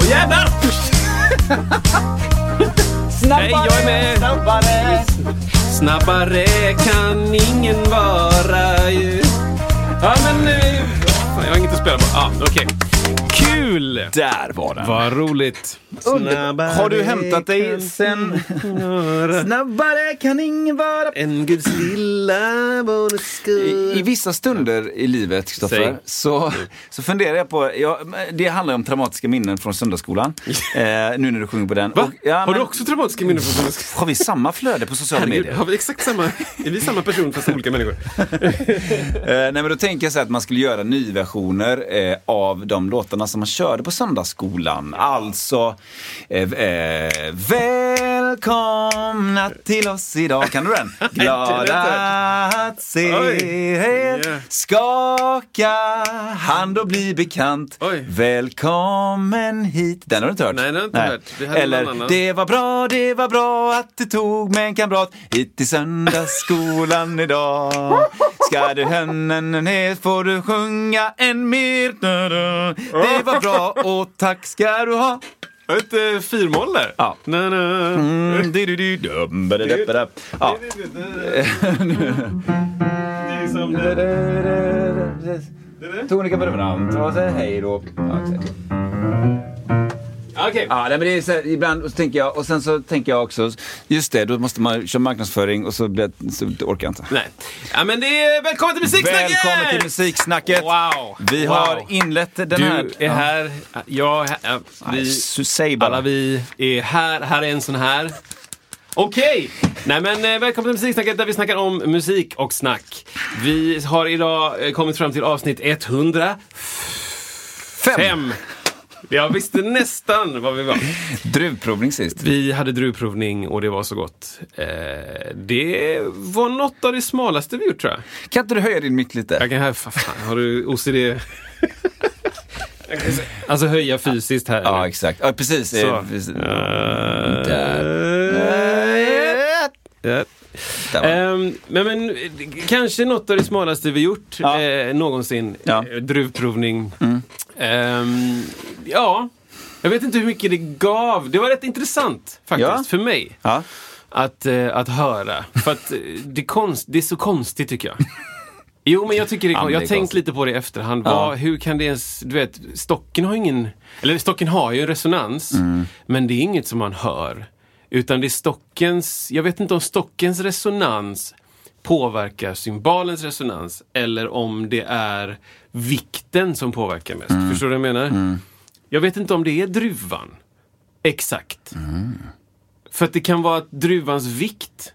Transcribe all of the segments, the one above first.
Åh jävlar! Hej, jag är med! Snabbare! Snabbare kan ingen vara ju. Ja, men... eh, Fan, jag har inget att spela på. Ja, okej. Kul! Där var den. Vad roligt. Under- Har du hämtat dig sen- Snabbare kan ingen vara... En Guds lilla I, I vissa stunder i livet. Kristoffer, så, så funderar jag på, ja, det handlar om traumatiska minnen från söndagsskolan. eh, nu när du sjunger på den. Va? Och, ja, har men, du också traumatiska minnen från svenska? Har vi samma flöde på sociala Herregud, medier? har vi exakt samma? Är vi samma person fast olika människor? Eh, nej men då tänker jag så här att man skulle göra nyversioner eh, av de låtarna som man körde på söndagsskolan. Alltså, eh, eh, välkomna till oss idag. Kan du den? Glada att se er, skaka hand och bli bekant. Oj. Välkommen hit. Den har du inte hört? Nej, den har inte hört. Vi hade Eller, det var bra, det var bra att du tog med en kamrat hit till söndagsskolan idag. Ska du hönnen ner får du sjunga en mer. Det var bra och tack ska du ha. Har du inte fyrmål där? Ja. Na, na. Mm, du, du, du, dum, ba, da, da, da. Ja. Tonika och säg hej då. Okej. Ja, nej, men det är så här, ibland så tänker jag, och sen så tänker jag också, just det, då måste man köra marknadsföring och så, blir, jag- så orkar jag inte. Nej. Ja, men det är välkommen till Musiksnacket! Välkommen till Musiksnacket! Wow! Vi wow. har inlett den du här... är här, jag, Nej, vi, bara. alla vi är här, här är en sån här. Okej! Nej men eh, välkommen till Musiksnacket där vi snackar om musik och snack. Vi har idag eh, kommit fram till avsnitt 105. Fem. Jag visste nästan vad vi var. Druvprovning sist. Vi hade druvprovning och det var så gott. Eh, det var något av det smalaste vi gjort tror jag. Kan inte du höja din mick lite? Jag kan här, fan, har du OCD? Alltså höja fysiskt här. Ja, exakt. Ja, precis. Så. Eh. Eh, Där. Ja. Det. Ehm, men, men eh, kanske något av det smalaste vi gjort Ja. eh, någonsin. Ja. Eh, druvprovning. Ehm, ja, jag vet inte hur mycket det gav. Det var rätt intressant faktiskt Ja. för mig. Att, eh, att höra. För att eh, det, är konst, det är så konstigt tycker jag. Jo men jag tycker det Jag har tänkt lite på det i efterhand. Ja. Vad, hur kan det ens, du vet, stocken har ingen, eller stocken har ju en resonans. Mm. Men det är inget som man hör. Utan det är stockens, jag vet inte om stockens resonans påverkar symbolens resonans. Eller om det är vikten som påverkar mest. Mm. Förstår du vad jag menar? Jag vet inte om det är druvan. Exakt. För att det kan vara att druvans vikt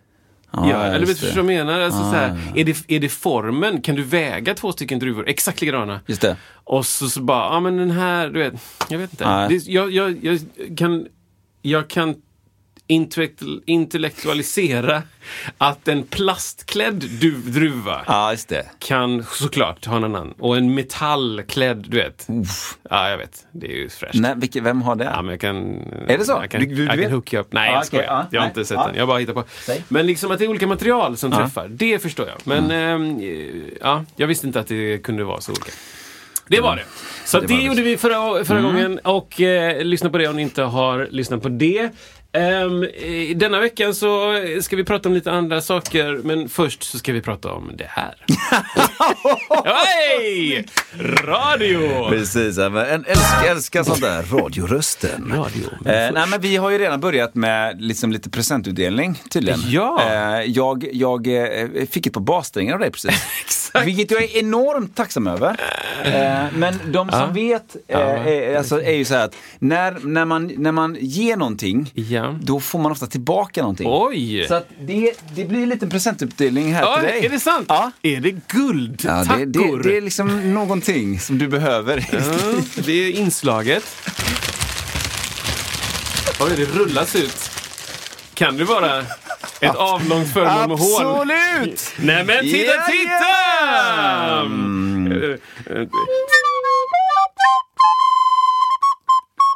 Ja, Ja, eller vet du vad jag menar? Alltså, så här, är, det, är det formen? Kan du väga två stycken druvor exakt likadana? Just det. Och så, så bara, ja men den här, du vet, jag vet inte. Nej. Det, jag, jag, jag kan, jag kan intellektualisera att en plastklädd du, druva Ja, kan såklart ha en annan. Och en metallklädd, du vet. Ja, jag vet. Det är ju fräscht. Nej, vilka, vem har det? Ja, men jag kan... Är det så? Jag kan, Du- du- jag vet? kan hooka upp. Nej, Ja, jag skojar. ja, jag har nej, inte sett ja. den. Jag bara hittar på. Säg. Men liksom att det är olika material som träffar, det förstår jag. Men ehm, ja, jag visste inte att det kunde vara så olika. Det var det. Så Det det, gjorde vi förra, förra gången och eh, lyssna på det om ni inte har lyssnat på det. I denna veckan så ska vi prata om lite andra saker, men först så ska vi prata om det här. Hej! Radio! Precis, en, älskar, älskar sånt där. Radiorösten. Radio, men Eh, nej, men vi har ju redan börjat med liksom lite presentutdelning tydligen. Ja. Eh, jag jag eh, fick ett par bassträngar av dig precis. Vilket jag är enormt tacksam över. Eh, men de som vet eh, är, alltså, är ju så här att när, när, man, när man ger någonting, då får man ofta tillbaka någonting. Oj! Så att det, det blir en liten presentutdelning här ja, till dig. är det sant? Ja. Är det guld? Ja, det, det, det är liksom någonting som du behöver. Det är inslaget. Oj, det rullas ut. Kan det vara ett avlångt föremål med hål? Absolut! Nej men titta, Ja, titta! ja. Eh,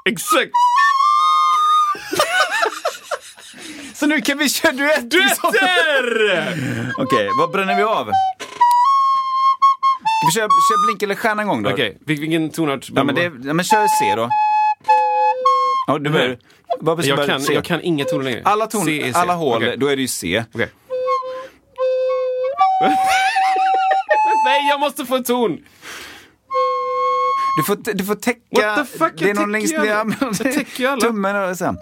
Exakt! Så nu kan vi köra duett. Duetter! Okej, vad bränner vi av? Ska vi köra, köra blink eller stjärna en gång då? Okej, vil- vilken tonart? Ja, men, det, ja, men kör C då. Ja, du börjar. Vad jag, kan, C? jag kan inga toner längre. Alla, ton, C alla hål, Okej. då är det ju C. Okej. Nej, jag måste få en ton! Du får, du får täcka... What the fuck, det är någon längst ner. Jag täcker ju alla. Tummen och sen.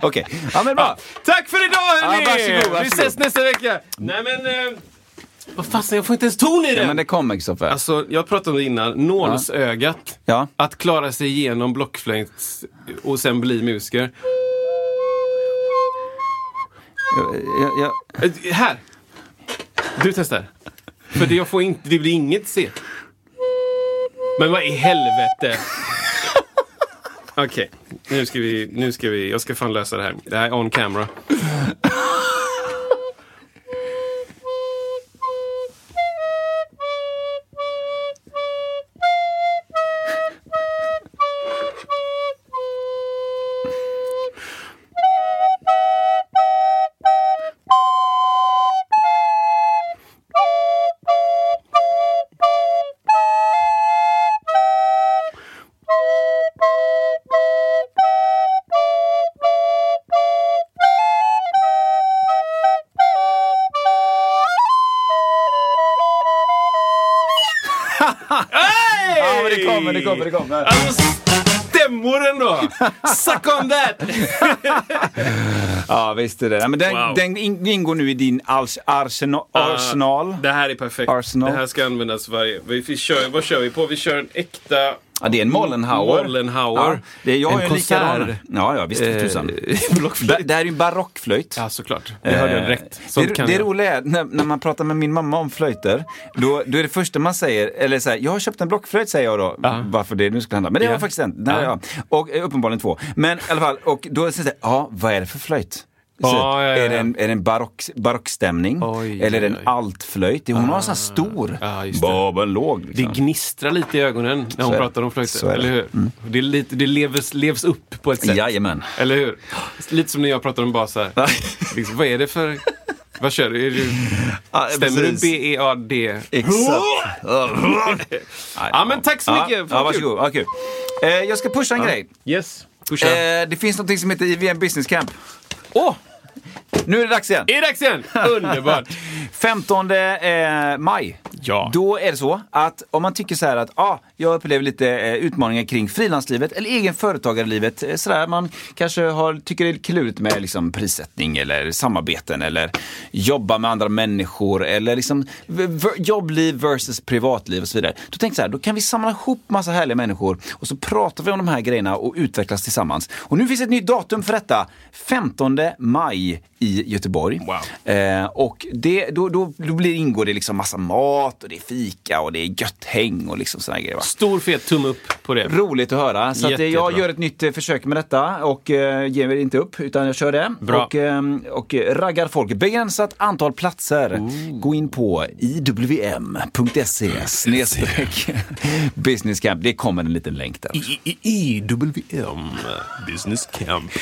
Okej, ja men bra. Tack för idag hörni! Ja, varsågod, varsågod. Vi ses nästa vecka! Nej men... Eh, vad fasen, jag får inte ens ton i Ja, den! men det kommer Kristoffer. Alltså, jag pratade om det innan. Nålsögat. Ja. Att klara sig igenom blockflöjt och sen bli musiker. Jag, jag, Eh, Här! Du testar. För det, jag får inte, det blir inget C. Men vad i helvete? Okej, nu ska vi, nu ska vi, jag ska fan lösa det här. Det här är on camera. Kommer, det kommer. Alltså, stämmor ändå! Suck on that! Ja, visst är det. Men den, Wow. den in- ingår nu i din ars, arsenal. arsenal. Det här är perfekt. Arsenal. Det här ska användas varje... Vi, vi kör, vad kör vi på? Vi kör en äkta... Ja, det är en Mollenhauer. Mollenhauer. Ja, det är jag en är konsert. Ja, ja, visst. Eh, tusan. Det, här är ju en barockflöjt. Ja, såklart. Det hörde jag direkt. Eh, Sånt det det roliga är när, när man pratar med min mamma om flöjter, då, då är det första man säger, eller så här, jag har köpt en blockflöjt säger jag då, Ja. varför det nu skulle hända. Men det Ja. har faktiskt hänt. Nej, Ja. ja. Och eh, uppenbarligen två. Men i alla fall, och då säger jag, ja, vad är det för flöjt? Ja, ja, ja, Är det en, är det en barock, barockstämning? Oj, eller är det en altflöjt? Hon har en sån här stor. Ja, det. Låg. Det Liksom. gnistrar lite i ögonen när hon det. pratar om det. Mm. Eller hur? Det, är lite, det levs, levs upp på ett sätt. Jajamän. Eller hur? Lite som när jag pratar om basar. liksom, vad är det för... Vad kör du? Du stämmer du. B-E-A-D? Exakt. Ja, men tack så mycket. Ja, varsågod. Ja, kul. Eh, jag ska pusha en grej. Yes. Pusha. Eh, det finns något som heter IVM Business Camp. Åh! Nu är det dags igen. Är det dags igen? Underbart! 15 eh, maj. Ja. Då är det så att om man tycker så här att ah, jag upplever lite eh, utmaningar kring frilanslivet eller egen företagarlivet. Eh, sådär, man kanske har, tycker det är klurigt med liksom, prissättning eller samarbeten eller jobba med andra människor eller liksom jobbliv versus privatliv och så vidare. Då tänkte jag så här, då kan vi samla ihop massa härliga människor och så pratar vi om de här grejerna och utvecklas tillsammans. Och nu finns ett nytt datum för detta. 15 maj i Göteborg. Wow. Eh, och det, då, då, då blir, ingår det liksom massa mat och det är fika och det är gött häng och liksom här grejer. Va? Stor fet tumme upp på det. Roligt att höra. Så att, eh, jag Jättebra. gör ett nytt eh, försök med detta och eh, ger inte upp utan jag kör det. Bra. Och, eh, och eh, raggar folk. Begränsat antal platser. Gå in på iwm.se snedstreck business camp. Det kommer en liten länk där. IWM Business Camp.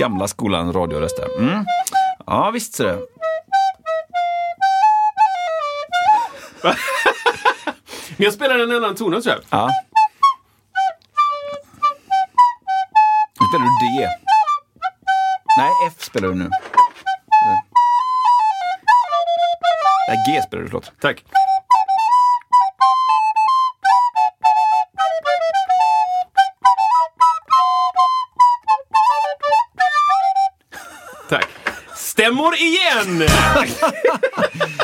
Gamla skolan radioröster. Mm. Ja, visst ser du. Men jag spelar en annan ton också. Ja. Nu spelar du D. Nej, F spelar du nu. Nej, G spelar du, förlåt. Tack. Tack. Stämmor igen!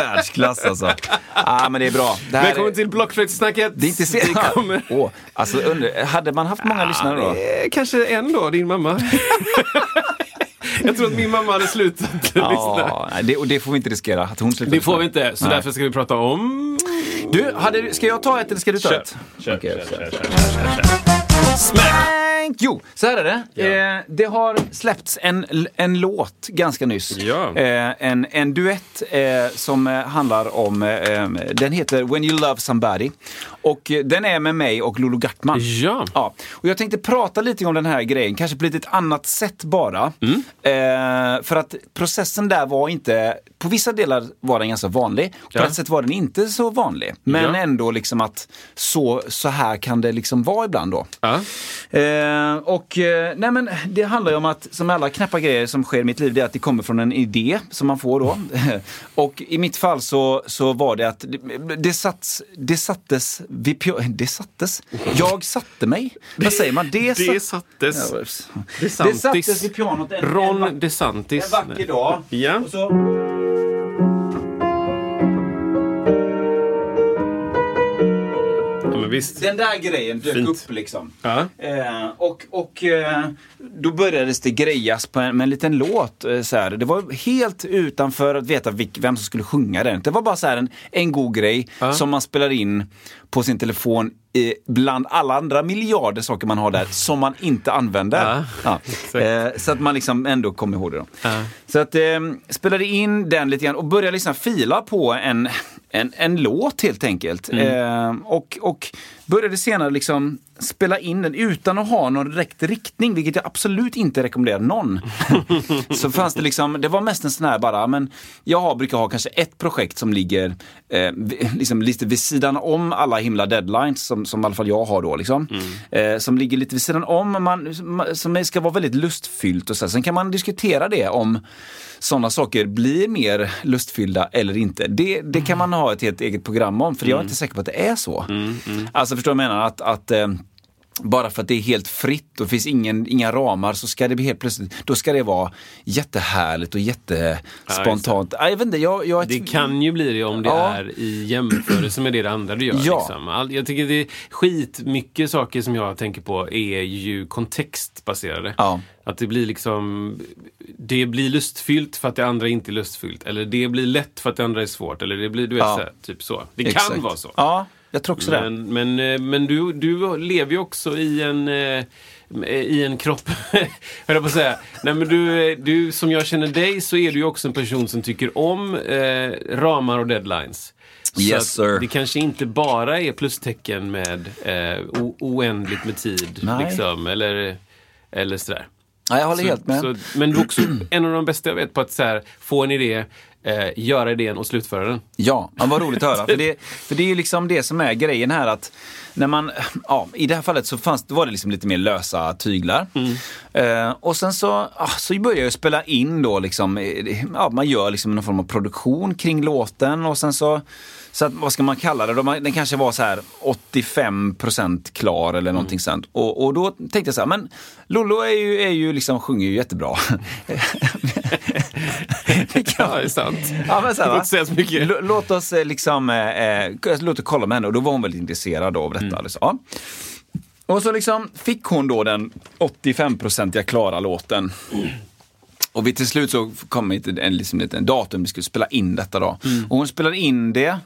Världsklass alltså. Ah, men det är bra. Det Välkommen är, till Blockflöjtssnacket. det är inte se- Vi kommer... Åh, alltså, under, hade man haft många lyssnare då? Kanske en då, din mamma. Jag tror att min mamma hade slutat lyssna. Ja, nej, det, och det får vi inte riskera. Att hon slutar Det får lyssna. vi inte, så Nej. därför ska vi prata om... Du, hade, ska jag ta ett eller ska du ta ett? Kör, Okej, kör, kör. kör, kör, kör, kör. Smack! Jo, så här är det. Eh, det har släppts en, en låt ganska nyss. Ja. Eh, en, en duett eh, som eh, handlar om, eh, den heter When You Love Somebody. Och eh, den är med mig och Lolo Gartman. Ja. Ja, och jag tänkte prata lite om den här grejen, kanske på lite ett annat sätt bara. Mm. Eh, för att processen där var inte, på vissa delar var den ganska vanlig, på Ja. ett sätt var den inte så vanlig. Men Ja. ändå liksom att så, så här kan det liksom vara ibland då. Ja. Eh, och eh, nej men det handlar ju om att, som alla knäppa grejer som sker i mitt liv, det är att det kommer från en idé som man får då. och i mitt fall så, så var det att det, det, satts, det sattes pio- Det sattes? Jag satte mig? Vad säger man? Det, Det satt- sattes. Ja. Det sattes vid pianot en, Ron DeSantis. en vacker dag. Ja. Visst. den där grejen dök Fint. upp liksom. Ja. Eh, och och eh, då började det grejas på en, med en liten låt. Eh, så här. Det var helt utanför att veta vilk, vem som skulle sjunga den. Det var bara så här en, en god grej Ja. som man spelar in på sin telefon bland alla andra miljarder saker man har där som man inte använder. Ja, Ja. Eh, så att man liksom ändå kommer ihåg det. Då. Ja. Så att eh, spelade in den lite grann och började liksom fila på en, en, en låt helt enkelt. Eh, och, och började senare liksom spela in den utan att ha någon direkt riktning, vilket jag absolut inte rekommenderar någon. så fanns det liksom, det var mest en sån här bara, men jag har, brukar ha kanske ett projekt som ligger eh, liksom lite vid sidan om alla himla deadlines som, som i alla fall jag har då. Liksom. Eh, som ligger lite vid sidan om, man, som ska vara väldigt lustfyllt och så. Sen kan man diskutera det om sådana saker blir mer lustfyllda eller inte. Det, det kan man ha ett helt eget program om, för jag är inte säker på att det är så. Alltså förstår vad jag menar? Att, att eh, bara för att det är helt fritt och finns ingen, inga ramar så ska det bli helt plötsligt, då ska det vara jättehärligt och jättespontant. Ja, jag inte, jag, jag, Det kan ju bli det om det Ja. är i jämförelse med det, det andra du gör. Ja. Liksom. All, jag tycker det är skit mycket saker som jag tänker på är ju kontextbaserade. Ja. Att det blir liksom Det blir lustfyllt för att det andra inte är lustfyllt. Eller det blir lätt för att det andra är svårt. Eller det blir, du vet, Ja. så här, typ så. Det Exakt. kan vara så. Ja, jag tror också det. Men, men, eh, men du, du lever ju också i en, eh, i en kropp, höll jag på att säga. Nej, men du, du, som jag känner dig så är du ju också en person som tycker om eh, ramar och deadlines. Så Yes, sir. Det kanske inte bara är plustecken med eh, oändligt med tid. Nej. Liksom, eller, eller sådär. Ja, jag håller Så- helt med. Så, men du är också en av de bästa jag vet på att så här, få en idé, eh, göra idén och slutföra den. Ja, ja, vad roligt att höra. För det, för det är ju liksom det som är grejen här att när man, ja, i det här fallet så fanns, var det liksom lite mer lösa tyglar. Eh, och sen så, ah, så började jag spela in då liksom, eh, ja, man gör liksom någon form av produktion kring låten och sen så, så att, vad ska man kalla det? Den kanske var så här 85% klar eller någonting sånt. Och, och då tänkte jag så här, men Lollo är ju, är ju liksom, sjunger ju jättebra. Ja, det är sant. Ja, men så här, va? säga så mycket. Låt oss eh, liksom, eh, eh, låt oss kolla med henne och då var hon väldigt intresserad av detta. Mm. Liksom. Ja. Och så liksom fick hon då den 85-procentiga klara låten. Och vi till slut så kom vi till en, liksom, en datum vi skulle spela in detta då. Mm. Och hon spelade in det.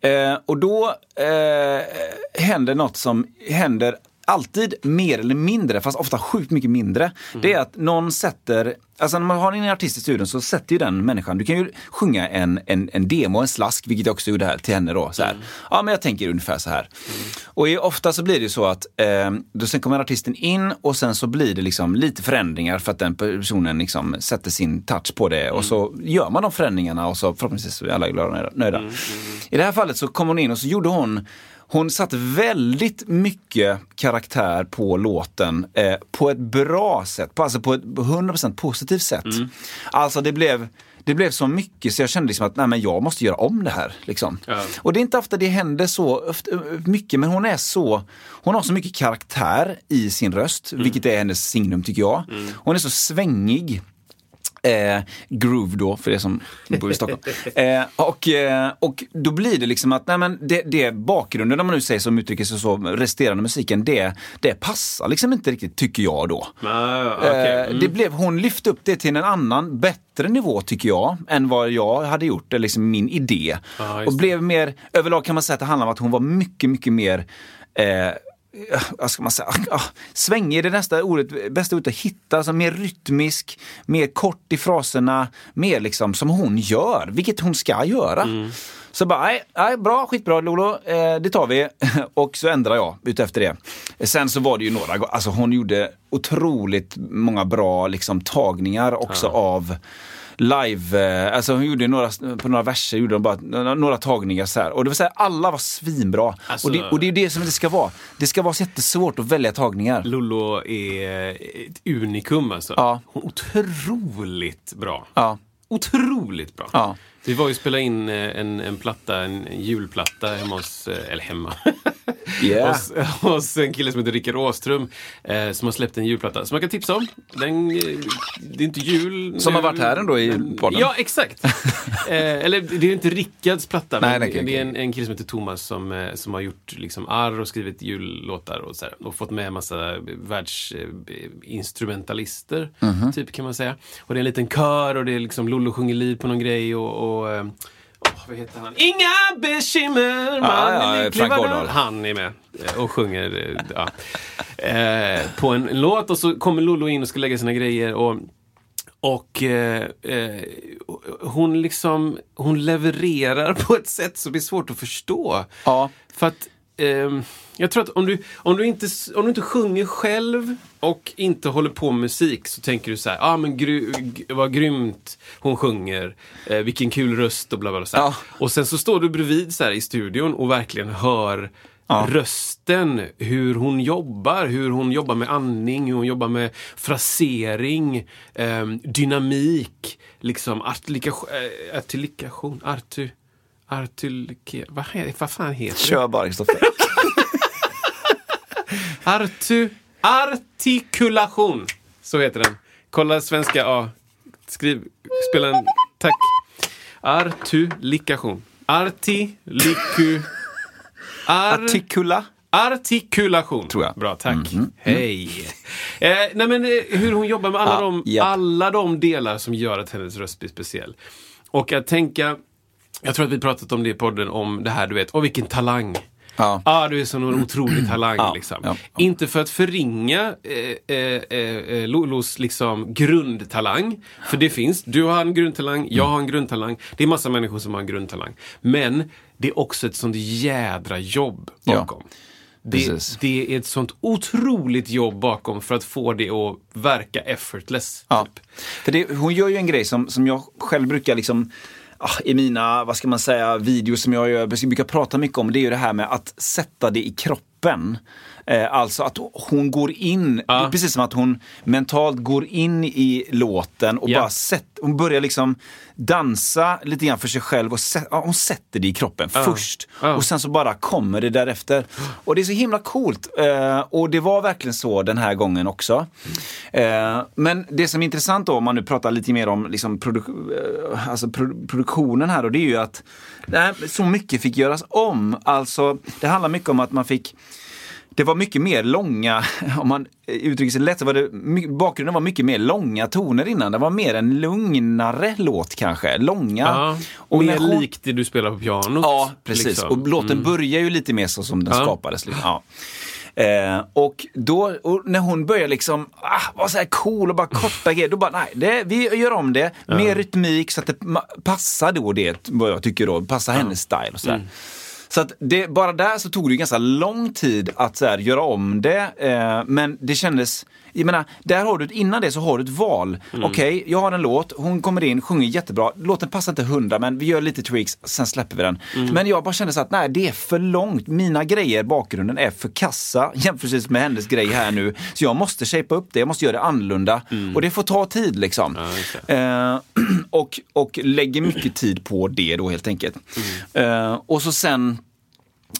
Eh, och då eh, händer något som händer alltid mer eller mindre, fast ofta sjukt mycket mindre. Mm. Det är att någon sätter, alltså när man har en artist i studion så sätter ju den människan, du kan ju sjunga en, en, en demo, en slask, vilket jag också gjorde här till henne då. Så här. Ja men jag tänker ungefär så här. Och i, ofta så blir det ju så att eh, då sen kommer artisten in och sen så blir det liksom lite förändringar för att den personen liksom sätter sin touch på det och så gör man de förändringarna och så förhoppningsvis är alla glada och nöjda- nöjda. I det här fallet så kom hon in och så gjorde hon hon satte väldigt mycket karaktär på låten eh, på ett bra sätt, på, alltså på ett 100% positivt sätt. Alltså det blev, det blev så mycket så jag kände liksom att nej, men jag måste göra om det här. Liksom. Ja. Och det är inte ofta det händer så ofta, mycket, men hon är så, hon har så mycket karaktär i sin röst, vilket är hennes signum tycker jag. Hon är så svängig. Eh, groove då, för det som bor i Stockholm. Eh, och, eh, och då blir det liksom att, nej men det, det bakgrunden, om man nu säger som uttrycker sig så, resterande musiken, det, det passar liksom inte riktigt, tycker jag då. Ah, okay. Eh, mm. det blev, hon lyfte upp det till en annan, bättre nivå tycker jag, än vad jag hade gjort, är liksom min idé. Just och blev mer, överlag kan man säga att det handlar om att hon var mycket, mycket mer eh, vad ska man säga, svängig är det nästa ordet, bästa ordet att hitta, alltså mer rytmisk, mer kort i fraserna, mer liksom som hon gör, vilket hon ska göra. Mm. Så bara, nej, nej, bra, skitbra Lolo, eh, det tar vi. och så ändrar jag utefter det. Sen så var det ju några, alltså hon gjorde otroligt många bra liksom tagningar också av live, eh, alltså hon gjorde några, på några verser gjorde hon bara några, tagningar så här. Och det vill säga alla var svinbra. Alltså- och, det, och det är det som det ska vara. Det ska vara så jättesvårt att välja tagningar. Lollo är ett unikum alltså. Ja. Hon är otroligt bra. Ja. Otroligt bra. Ja. Vi var ju och spelade in eh, en, en platta, en julplatta hemma hos, eh, eller hemma, Yeah. hos, hos en kille som heter Rickard Åström eh, som har släppt en julplatta som jag kan tipsa om. Den, eh, det är inte jul Som nu, har varit här ändå i podden. Ja, exakt. eh, eller det är inte Rickards platta, Nej, nej, det är en, en kille som heter Thomas som, eh, som har gjort liksom arr och skrivit jullåtar och, så här, och fått med en massa världsinstrumentalister, Mhm. typ kan man säga. Och det är en liten kör och det är liksom Lollo sjunger liv på någon grej och, och eh, vad heter han? Inga bekymmer, man Ja, ja, är lycklig Frank Ådahl. Han är med eh, och sjunger eh, ja, eh, på en, låt och så kommer Lollo in och ska lägga sina grejer och och eh, eh, hon liksom, hon levererar på ett sätt som är svårt att förstå. Ja. För att ehm, jag tror att om du, om, du inte, om du inte sjunger själv och inte håller på med musik så tänker du så här, ah, men gry, vad grymt hon sjunger, eh, vilken kul röst och bla bla. bla så. Ja. Och sen så står du bredvid så här i studion och verkligen hör Ja. rösten, hur hon jobbar, hur hon jobbar med andning, hur hon jobbar med frasering, ehm, dynamik, liksom äh, artikulation, artu, artilike, vad, vad fan heter det? Kör bara Kristoffer. Artu, artikulation. Så heter den. Kolla svenska A. Skriv, spela en, tack. Artulikation. Artiliku... Ar, Artikula. artikulation. Tror jag. Bra, tack. Hej. Eh, nej men eh, hur hon jobbar med alla, Ja, de, japp. alla de delar som gör att hennes röst blir speciell. Och att tänka, jag tror att vi pratat om det i podden, om det här du vet, åh vilken talang. Ja. ah, du är en otrolig talang. Ja, liksom. ja. Inte för att förringa eh, eh, eh, Lolos liksom, grundtalang. För det finns. Du har en grundtalang, jag har en grundtalang. Det är massa människor som har en grundtalang. Men det är också ett sånt jädra jobb bakom. det, det är ett sånt otroligt jobb bakom för att få det att verka effortless. Ja. Typ. För det, hon gör ju en grej som, som jag själv brukar liksom Ah, i mina, vad ska man säga, videos som jag gör, jag brukar prata mycket om, det är ju det här med att sätta det i kroppen. Eh, alltså att hon går in, är precis som att hon mentalt går in i låten och Ja. bara sätt, hon börjar liksom dansa lite grann för sig själv och sä, ja, hon sätter det i kroppen först. Ja. Och sen så bara kommer det därefter. Och det är så himla coolt. Eh, och det var verkligen så den här gången också. Eh, men det som är intressant då, om man nu pratar lite mer om liksom produ- eh, alltså pro- produktionen här, och det är ju att här, så mycket fick göras om. Alltså, det handlar mycket om att man fick det var mycket mer långa, om man uttrycker sig lätt, så var det, bakgrunden var mycket mer långa toner innan. Det var mer en lugnare låt kanske. Långa. Ja. Och Mer hon- likt det du spelar på pianot. Ja, precis. liksom. Och låten börjar ju lite mer så som den Ja. skapades. Liksom. Ja. Eh, och då, och när hon börjar liksom ah, vara så här cool och bara korta grejer, då bara nej, det, vi gör om det. Mer rytmik så att det passar då det, vad jag tycker då, passar hennes style och sådär. Så att det, bara där så tog det ganska lång tid att så här, göra om det. Eh, men det kändes, jag menar, där har du, innan det så har du ett val. Okej, jag har en låt, hon kommer in, sjunger jättebra. Låten passar inte hundra, men vi gör lite tweaks, sen släpper vi den. Men jag bara kände så att nej, det är för långt. Mina grejer, bakgrunden, är för kassa jämfört med hennes grej här nu. Så jag måste shapea upp det, jag måste göra det annorlunda. Och det får ta tid liksom. det. Eh, och, och lägger mycket tid på det då helt enkelt. Eh, och så sen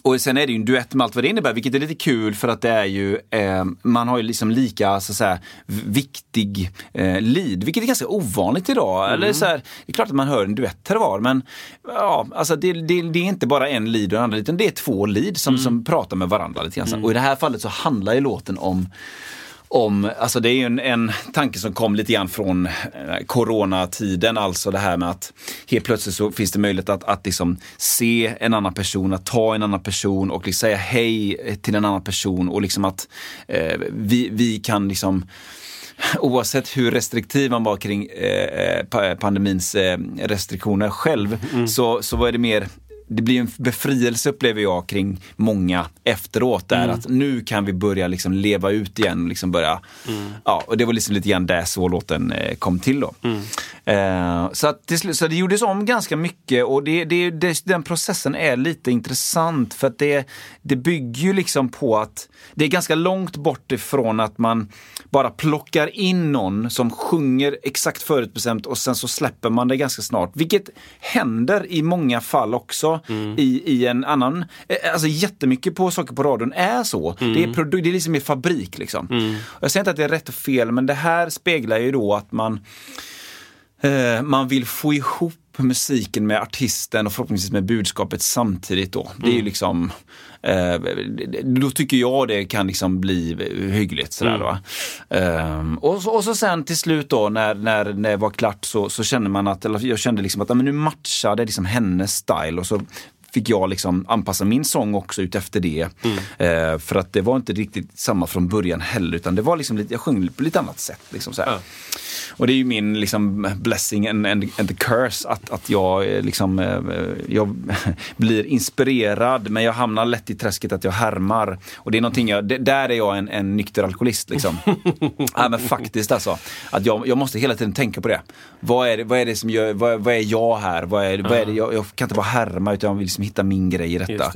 och sen är det ju en duett med allt vad det innebär, vilket är lite kul för att det är ju, eh, man har ju liksom lika så att säga, viktig eh, lead, vilket är ganska ovanligt idag. Mm. Eller så här, det är klart att man hör en duett här och var, men ja, alltså det, det, det är inte bara en lead och en annan, utan det är två lead som, Mm. som pratar med varandra lite grann. Och i det här fallet så handlar ju låten om om, alltså det är ju en, en tanke som kom lite grann från eh, coronatiden, alltså det här med att helt plötsligt så finns det möjlighet att, att liksom se en annan person, att ta en annan person och liksom säga hej till en annan person och liksom att eh, vi, vi kan liksom Oavsett hur restriktiv man var kring eh, pa- pandemins eh, restriktioner själv så, så var det mer det blir en befrielse upplever jag kring många efteråt där att nu kan vi börja liksom leva ut igen och liksom börja Ja, och det var liksom lite grann där så låten eh, kom till då. Eh, så, att till slut, så det gjordes om ganska mycket och det, det, det, den processen är lite intressant för att det, det bygger ju liksom på att det är ganska långt bort ifrån att man bara plockar in någon som sjunger exakt förutbestämt och sen så släpper man det ganska snart. Vilket händer i många fall också i, i en annan, eh, alltså jättemycket på saker på radion är så. Det, är produ- det är liksom i fabrik liksom. Och Jag säger inte att det är rätt och fel men det här speglar ju då att man man vill få ihop musiken med artisten och förhoppningsvis med budskapet samtidigt då. Det är ju liksom, eh, då tycker jag det kan liksom bli hyggligt sådär då. Ehm, och, så, och så sen till slut då när, när, när det var klart så, så kände man att, eller jag kände liksom att men nu matchade liksom hennes style och så fick jag liksom anpassa min sång också ut efter det. Eh, för att det var inte riktigt samma från början heller utan det var liksom lite, jag sjöng på lite annat sätt. Liksom så här. Ja. Och det är ju min liksom, blessing and, and, and the curse att, att jag, eh, liksom, eh, jag blir inspirerad men jag hamnar lätt i träsket att jag härmar. Och det är någonting jag, det, där är jag en, en nykter alkoholist. Liksom. ja, men faktiskt alltså. Att jag, jag måste hela tiden tänka på det. Vad är det, vad är det som gör, vad, vad är jag här? Vad är, vad är det, jag, jag kan inte bara härma utan jag vill liksom hitta min grej i detta.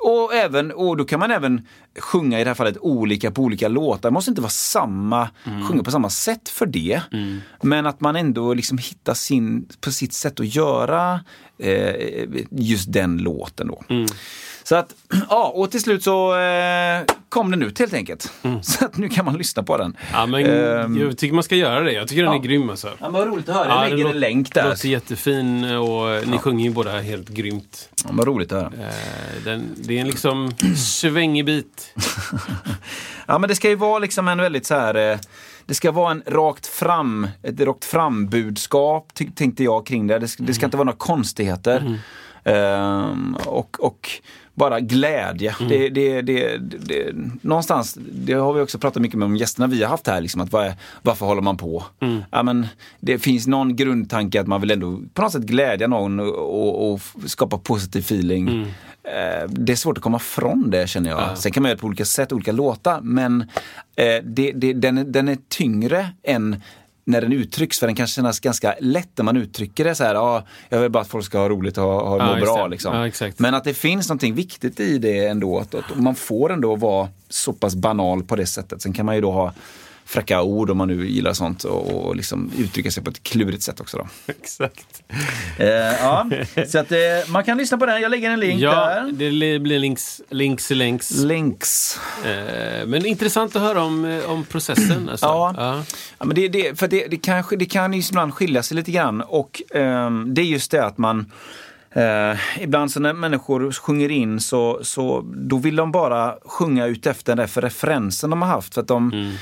Och, även, och då kan man även sjunga i det här fallet olika på olika låtar. Det måste inte vara samma, sjunga på samma sätt för det. Men att man ändå liksom hittar sin, på sitt sätt att göra eh, just den låten då. Så att, ja, och till slut så eh, kom den ut helt enkelt. Så att nu kan man lyssna på den. Ja, men Ehm, jag tycker man ska göra det. Jag tycker den ja. är grym alltså. Ja, men vad roligt att höra. Ja, Jag lägger det en länk där. låter jättefin och ni sjunger ju båda helt grymt. Ja, vad roligt att höra. Eh, Den, det är en liksom svängig bit. Ja men det ska ju vara liksom en väldigt så här eh, det ska vara en rakt fram, ett rakt fram budskap ty- tänkte jag kring det. Det ska, det ska inte vara några konstigheter. Ehm, och, och bara glädje. Det, det, det, det, någonstans, det har vi också pratat mycket med om gästerna vi har haft här. Liksom, att vad är, varför håller man på? Ja, men, det finns någon grundtanke att man vill ändå på något sätt glädja någon och, och, och skapa positiv feeling. Eh, det är svårt att komma från det känner jag. Sen kan man göra det på olika sätt, olika låtar. Men eh, det, det, den, den är tyngre än när den uttrycks, för den kan kännas ganska lätt när man uttrycker det så här, ja, jag vill bara att folk ska ha roligt och ha, ha, Ja, må bra. Liksom. Ja. Men att det finns någonting viktigt i det ändå, att, att man får ändå vara så pass banal på det sättet. Sen kan man ju då ha fräcka ord om man nu gillar sånt och, och liksom uttrycka sig på ett klurigt sätt också. Då. Exakt. Eh, ja, så att eh, man kan lyssna på den, jag lägger en länk Ja, där. det li- blir links, links, länks. Links. Eh, Men intressant att höra om, eh, om processen. Alltså. Ja. Ja. Ja, men det, det, för det, det, kan, det kan ju ibland skilja sig lite grann och ehm, det är just det att man eh, ibland så när människor sjunger in så, så då vill de bara sjunga ut efter den där för referensen de har haft. För att de,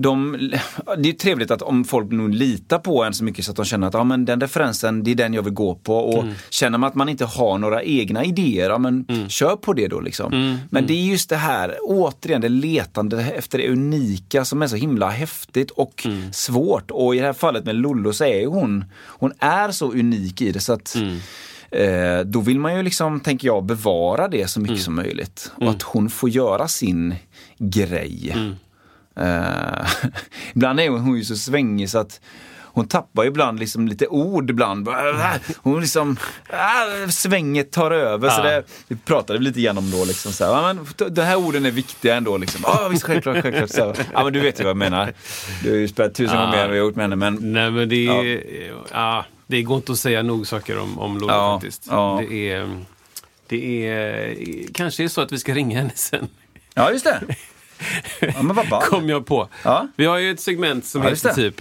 de, det är trevligt att om folk nog litar på en så mycket så att de känner att ja, men den referensen, det är den jag vill gå på. Och känner man att man inte har några egna idéer, ja, men kör på det då. Liksom. Men det är just det här, återigen, det letande efter det unika som är så himla häftigt och svårt. Och i det här fallet med Lollo så är hon, hon är så unik i det så att Eh, då vill man ju liksom, tänker jag, bevara det så mycket som möjligt. Och att hon får göra sin grej. Eh, ibland är hon, ju så svängig så att hon tappar ju ibland liksom lite ord ibland. Hon liksom, äh, svänget tar över. Så Ja. det, vi pratade lite grann om då. Liksom, så här, men, de här orden är viktiga ändå. Liksom. Ja, visst, självklart, självklart. Så, ja, men du vet ju vad jag menar. Du har ju spelat tusen Ja. gånger mer än jag har gjort med henne. Men Nej, men det, är, ja. det går inte att säga nog saker om, om Lollo Ja, faktiskt. Det är, Det är kanske är så att vi ska ringa henne sen. Ja, just det. Ja, men vad ball. Kom jag på. Ja. Vi har ju ett segment som Ja, heter det. typ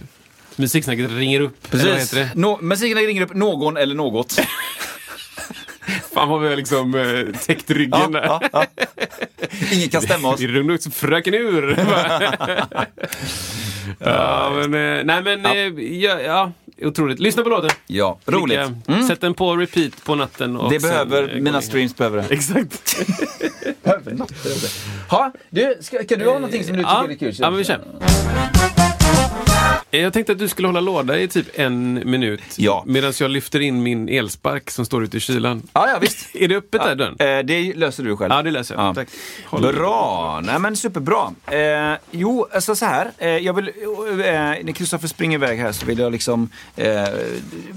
Musiksnacket ringer upp. Eller vad Precis. heter det? Nå, musiken ringer upp någon eller något. Fan vad vi har liksom eh, täckt ryggen där. ja, ja. Ingen kan stämma oss. I runda också fröken ur. ja, men, eh, nej men, eh, ja, ja, otroligt. Lyssna på låten. Ja, roligt. Mm. Sätt den på repeat på natten. Och Det behöver, eh, mina in. streams behöver det. Exakt. Ha, du, ska, kan du ha någonting som du tycker ja, är kul? ja, men vi kör. Eh, Jag tänkte att du skulle hålla låda i typ en minut Ja. medan jag lyfter in min elspark som står ute i kylan. Ja, ja visst. Är det öppet där dörren? Eh, det löser du själv. Ja, det läser jag. Ja. Tack. Håll- Bra! Nej men superbra. Eh, jo, alltså så här. Eh, jag vill, eh, när Kristoffer springer iväg här så vill jag liksom eh,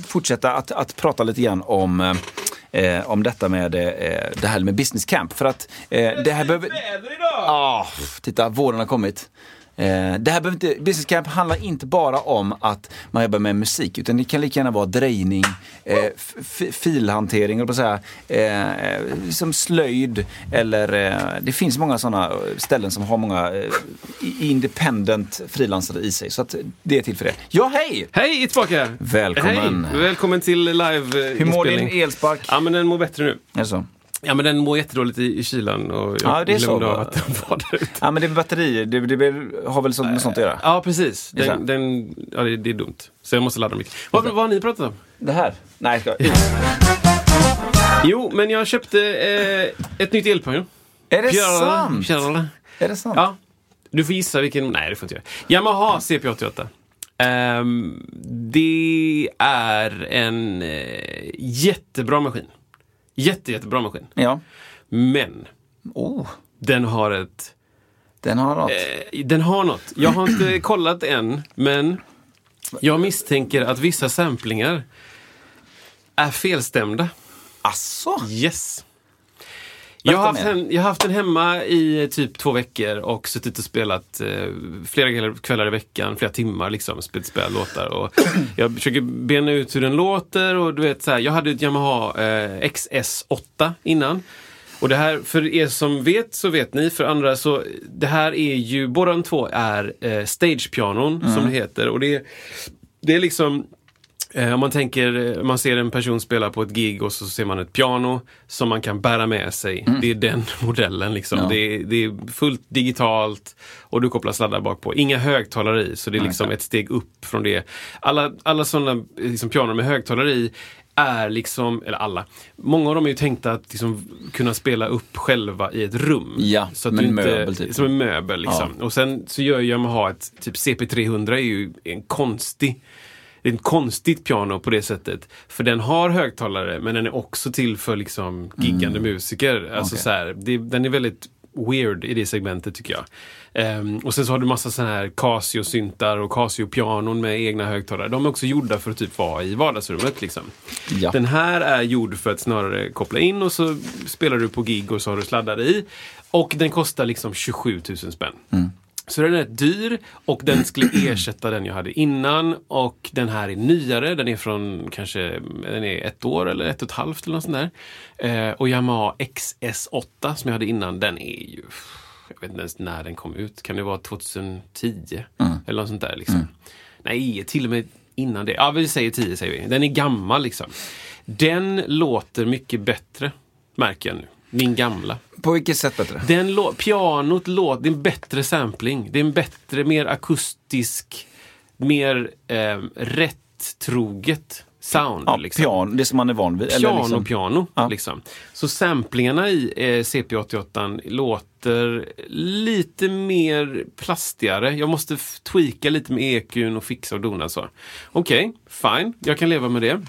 fortsätta att, att prata lite grann om Eh, om detta med eh, det här med business camp. För att eh, det här behöver... Ah, titta, våren har kommit. Eh, det här behöver inte, business camp handlar inte bara om att man jobbar med musik utan det kan lika gärna vara drejning, eh, filhantering, eller att säga, eh, som slöjd eller det finns många sådana ställen som har många independent frilansare i sig. Så att det är till för det. Ja, hej! Hej, är tillbaka! Välkommen. Hej. Välkommen till live Hur mår din elspark? Ja, men den mår bättre nu. Är det så? Ja, men den mår jättedåligt i, i kylan och jag Ja, det är så, glömde av att den var där ute. Ja, men det är batterier. Det, det, har väl sånt med sånt att göra? Ja, precis. Så. Den, den, ja, det, det är dumt. Så jag måste ladda mycket. Vad, vad har ni pratat om? Det här? Nej, ska... Jo, men jag köpte eh, ett nytt elpanel. Är det Pjärla, sant? pjärla. Är det sant? Ja. Du får gissa vilken... Nej, det får inte jag. Yamaha CP88. Ehm, det är en eh, jättebra maskin. Jätte, jättebra maskin. Ja. Men Oh, den har ett... den har något. Eh, den har något. Jag har inte kollat än, men jag misstänker att vissa samplingar är felstämda. Asså? Yes. Jag har, haft en, jag har haft den hemma i typ två veckor och suttit och spelat eh, flera kvällar- i veckan, flera timmar liksom, spelat, spelat låtar. Och jag försöker bena ut hur den låter och du vet så här, jag hade ett Yamaha eh, XS8 innan. Och det här, för er som vet så vet ni, för andra så, det här är ju, båda de två är eh, stagepianon som det heter. Och det, det är liksom om man tänker, eh, man ser en person spela på ett gig och så ser man ett piano som man kan bära med sig. Det är den modellen liksom. Ja. Det, är, det är fullt digitalt och du kopplar sladdar bak på. Inga högtalare i, så det är liksom ett steg upp från det. Alla, alla sådana liksom, pianon med högtalare i är liksom, eller alla, många av dem är ju tänkta att liksom kunna spela upp själva i ett rum. Ja, så att som en inte, möbel, typ. Som en möbel liksom. Och sen så gör Yamaha ett, typ CP300 är ju en konstig det är ett konstigt piano på det sättet. För den har högtalare men den är också till för liksom giggande musiker. Alltså Mm. Okej. så här, det, den är väldigt weird i det segmentet tycker jag. Ehm, och sen så har du massa sådana här Casio-syntar och Casio-pianon med egna högtalare. De är också gjorda för att typ vara i vardagsrummet. Liksom. Ja. Den här är gjord för att snarare koppla in och så spelar du på gig och så har du sladdar i. Och den kostar liksom 27 000 spänn. Så den är dyr och den skulle ersätta den jag hade innan. Och den här är nyare, den är från kanske den är ett år eller ett och ett halvt eller något sånt där. Eh, och Yamaha XS8 som jag hade innan, den är ju jag vet inte ens när den kom ut. Kan det vara 2010? Eller något sånt där liksom. Nej, till och med innan det. Ja, vi säger 10 säger vi. Den är gammal liksom. Den låter mycket bättre, märker jag nu. Min gamla. På vilket sätt bättre? Den lå- pianot låter, det är en bättre sampling. Det är en bättre, mer akustisk, mer eh, rätt troget sound. Ja, liksom. piano, det som man är van vid. Piano, eller liksom, piano. Ja. Liksom. Så samplingarna i eh, CP88 låter lite mer plastigare. Jag måste f- tweaka lite med EQn och fixa och dona så. Okej, fine. Jag kan leva med det.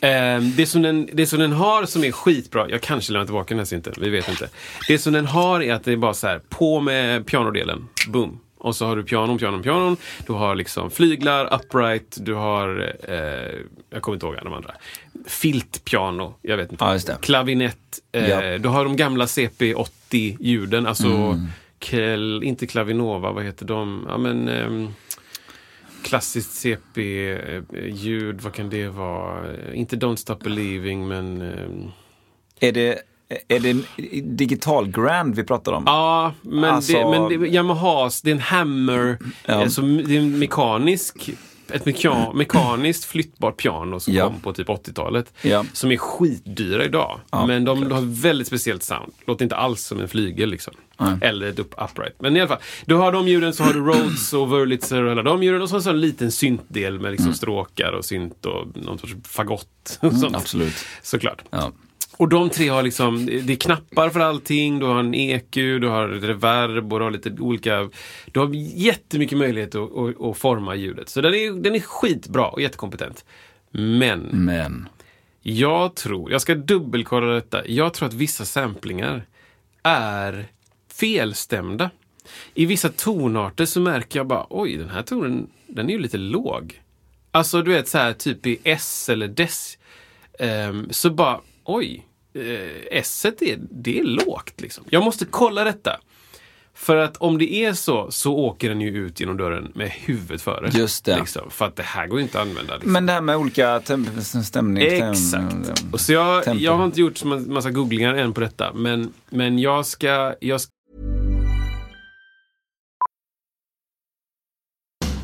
Eh, det, som den, det som den har som är skitbra, jag kanske lämnar tillbaka den här synten, vi vet inte. Det som den har är att det är bara så här, på med pianodelen, boom. Och så har du pianon, pianon, pianon. Du har liksom flyglar, upright, du har, eh, jag kommer inte ihåg de andra. Filtpiano, jag vet inte. Ja. Klavinett, eh, Ja. du har de gamla CP80-ljuden, alltså Kel, inte Clavinova, vad heter de? Ja, men, ehm, klassiskt CP-ljud, vad kan det vara? Inte Don't Stop Believing, men ehm, Är det, är det digital grand vi pratar om? Ja, men, Alltså- det, men det, Yamahas, det är en hammer, Ja. alltså, det är en mekanisk ett meka- mekaniskt flyttbart piano som Ja. kom på typ 80-talet. Ja. Som är skitdyra idag. Ja, men de, har väldigt speciellt sound. Låter inte alls som en flygel liksom. Eller ett upright. Men i alla fall, du har de ljuden, så har du Rhodes och Wurlitzer och alla de ljuden. Och så, så en liten syntdel med liksom stråkar och synt och någon sorts fagott. Och sånt. absolut. Såklart. Och de tre har liksom, det är knappar för allting, du har en EQ, du har reverb och du har lite olika... Du har jättemycket möjlighet att, att, att forma ljudet. Så den är, den är skitbra och jättekompetent. Men Men, jag tror, jag ska dubbelkolla detta, jag tror att vissa samplingar är felstämda. I vissa tonarter så märker jag bara, oj den här tonen, den är ju lite låg. Alltså du vet så här typ i S eller Des. ehm, så bara, oj, eh, S är, det är lågt liksom. Jag måste kolla detta. För att om det är så, så åker den ju ut genom dörren med huvudet före. Just det. Liksom, för att det här går ju inte att använda. Liksom. men det här med olika stämning... Exakt. Och så jag, jag har inte gjort så ma- massa googlingar än på detta, men, men jag ska... Jag